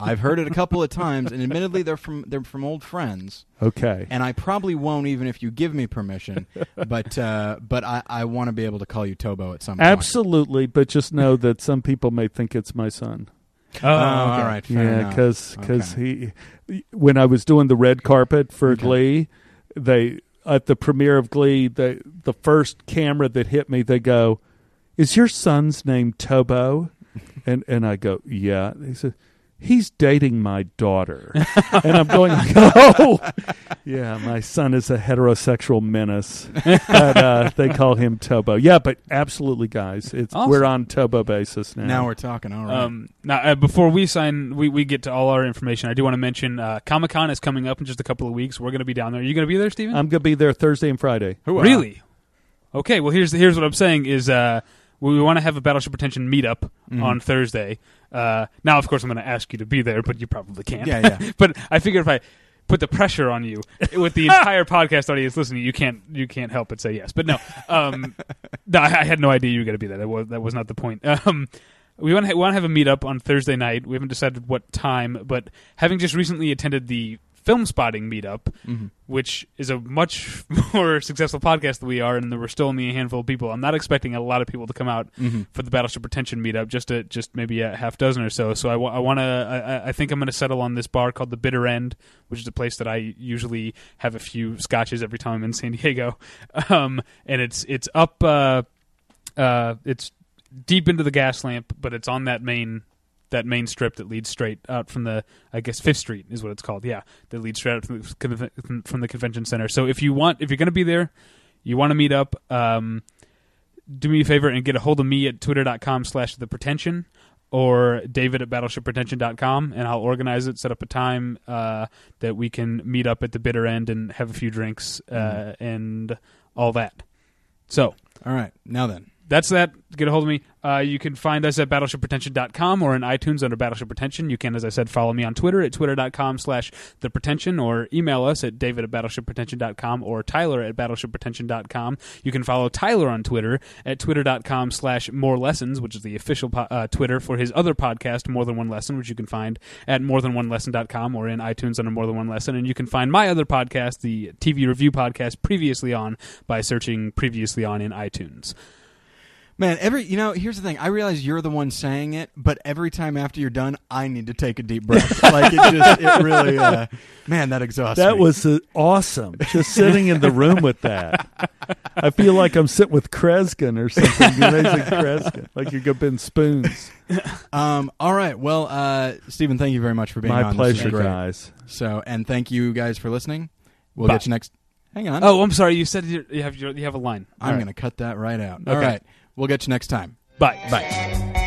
I've heard it a couple of times, and admittedly, they're from they're from old friends, Okay. and I probably won't even if you give me permission. but uh, but I, I want to be able to call you Tobo at some point. Absolutely, but just know that some people may think it's my son. Oh, Oh, okay. all right. Fair yeah, enough. because he, when I was doing the red carpet for Okay. Glee, they at the premiere of Glee, the the first camera that hit me, they go, "Is your son's name Tobo?" and and I go, "Yeah." He said, he's dating my daughter. and I'm going, oh, yeah, my son is a heterosexual menace. but, uh, they call him Tobo. Yeah, but absolutely, guys. It's Awesome. We're on Tobo basis now. Now we're talking. All right. Um, now, uh, before we sign, we, we get to all our information. I do want to mention uh, Comic Con is coming up in just a couple of weeks. We're going to be down there. Are you going to be there, Stephen? I'm going to be there Thursday and Friday. Hooah. Really? Okay. Well, here's here's what I'm saying is uh, we want to have a Battleship Pretension meetup Mhm. on Thursday. Uh, now, of course, I'm going to ask you to be there, but you probably can't. Yeah, yeah. but I figure if I put the pressure on you with the entire podcast audience listening, you can't you can't help but say yes. But no, um, no, I, I had no idea you were going to be there. That was that was not the point. Um, we want to ha- want to have a meetup on Thursday night. We haven't decided what time, but having just recently attended the film spotting meetup, Mhm. which is a much more successful podcast than we are, and there were still only a handful of people. I'm not expecting a lot of people to come out Mhm. for the Battleship Pretension meetup, just a, just maybe a half dozen or so. So I, I want to. I, I think I'm going to settle on this bar called the Bitter End, which is a place that I usually have a few scotches every time I'm in San Diego, um, and it's it's up. Uh, uh, it's deep into the gas lamp, but it's on that main that main strip that leads straight out from the I guess Fifth Street is what it's called. Yeah, that leads straight out from the, from the convention center. So if you want, if you're going to be there, you want to meet up. Um, do me a favor and get a hold of me at twitter.com slash the pretension or david at battleshippretension.com and i'll organize it set up a time uh, that we can meet up at the bitter end and have a few drinks uh, and all that so All right. Now then. That's that. Get a hold of me. Uh, you can find us at battleshippretension.com or in iTunes under Battleship Pretension. You can, as I said, follow me on Twitter at twitter.com slash the pretension or email us at david at battleshippretension.com or tyler at battleshippretension.com. You can follow Tyler on Twitter at twitter.com slash more lessons, which is the official po- uh, Twitter for his other podcast, More Than One Lesson, which you can find at morethanonelesson.com or in iTunes under More Than One Lesson. And you can find my other podcast, the TV review podcast, previously on by searching previously on in iTunes. Man, every you know, here's the thing. I realize you're the one saying it, but every time after you're done, I need to take a deep breath. like it just, it really, uh, man, that exhausts That me. was uh, awesome. Just sitting in the room with that. I feel like I'm sitting with Kreskin or something. Amazing Kreskin. Like you're been spoons. Um, all right. Well, uh, Stephen, thank you very much for being My on. Pleasure, guys. So, and thank you guys for listening. We'll Bye. get you next. Hang on. Oh, I'm sorry. You said you you have you have a line. I'm All right. going to cut that right out. All Okay. right. We'll get you next time. Bye. Bye.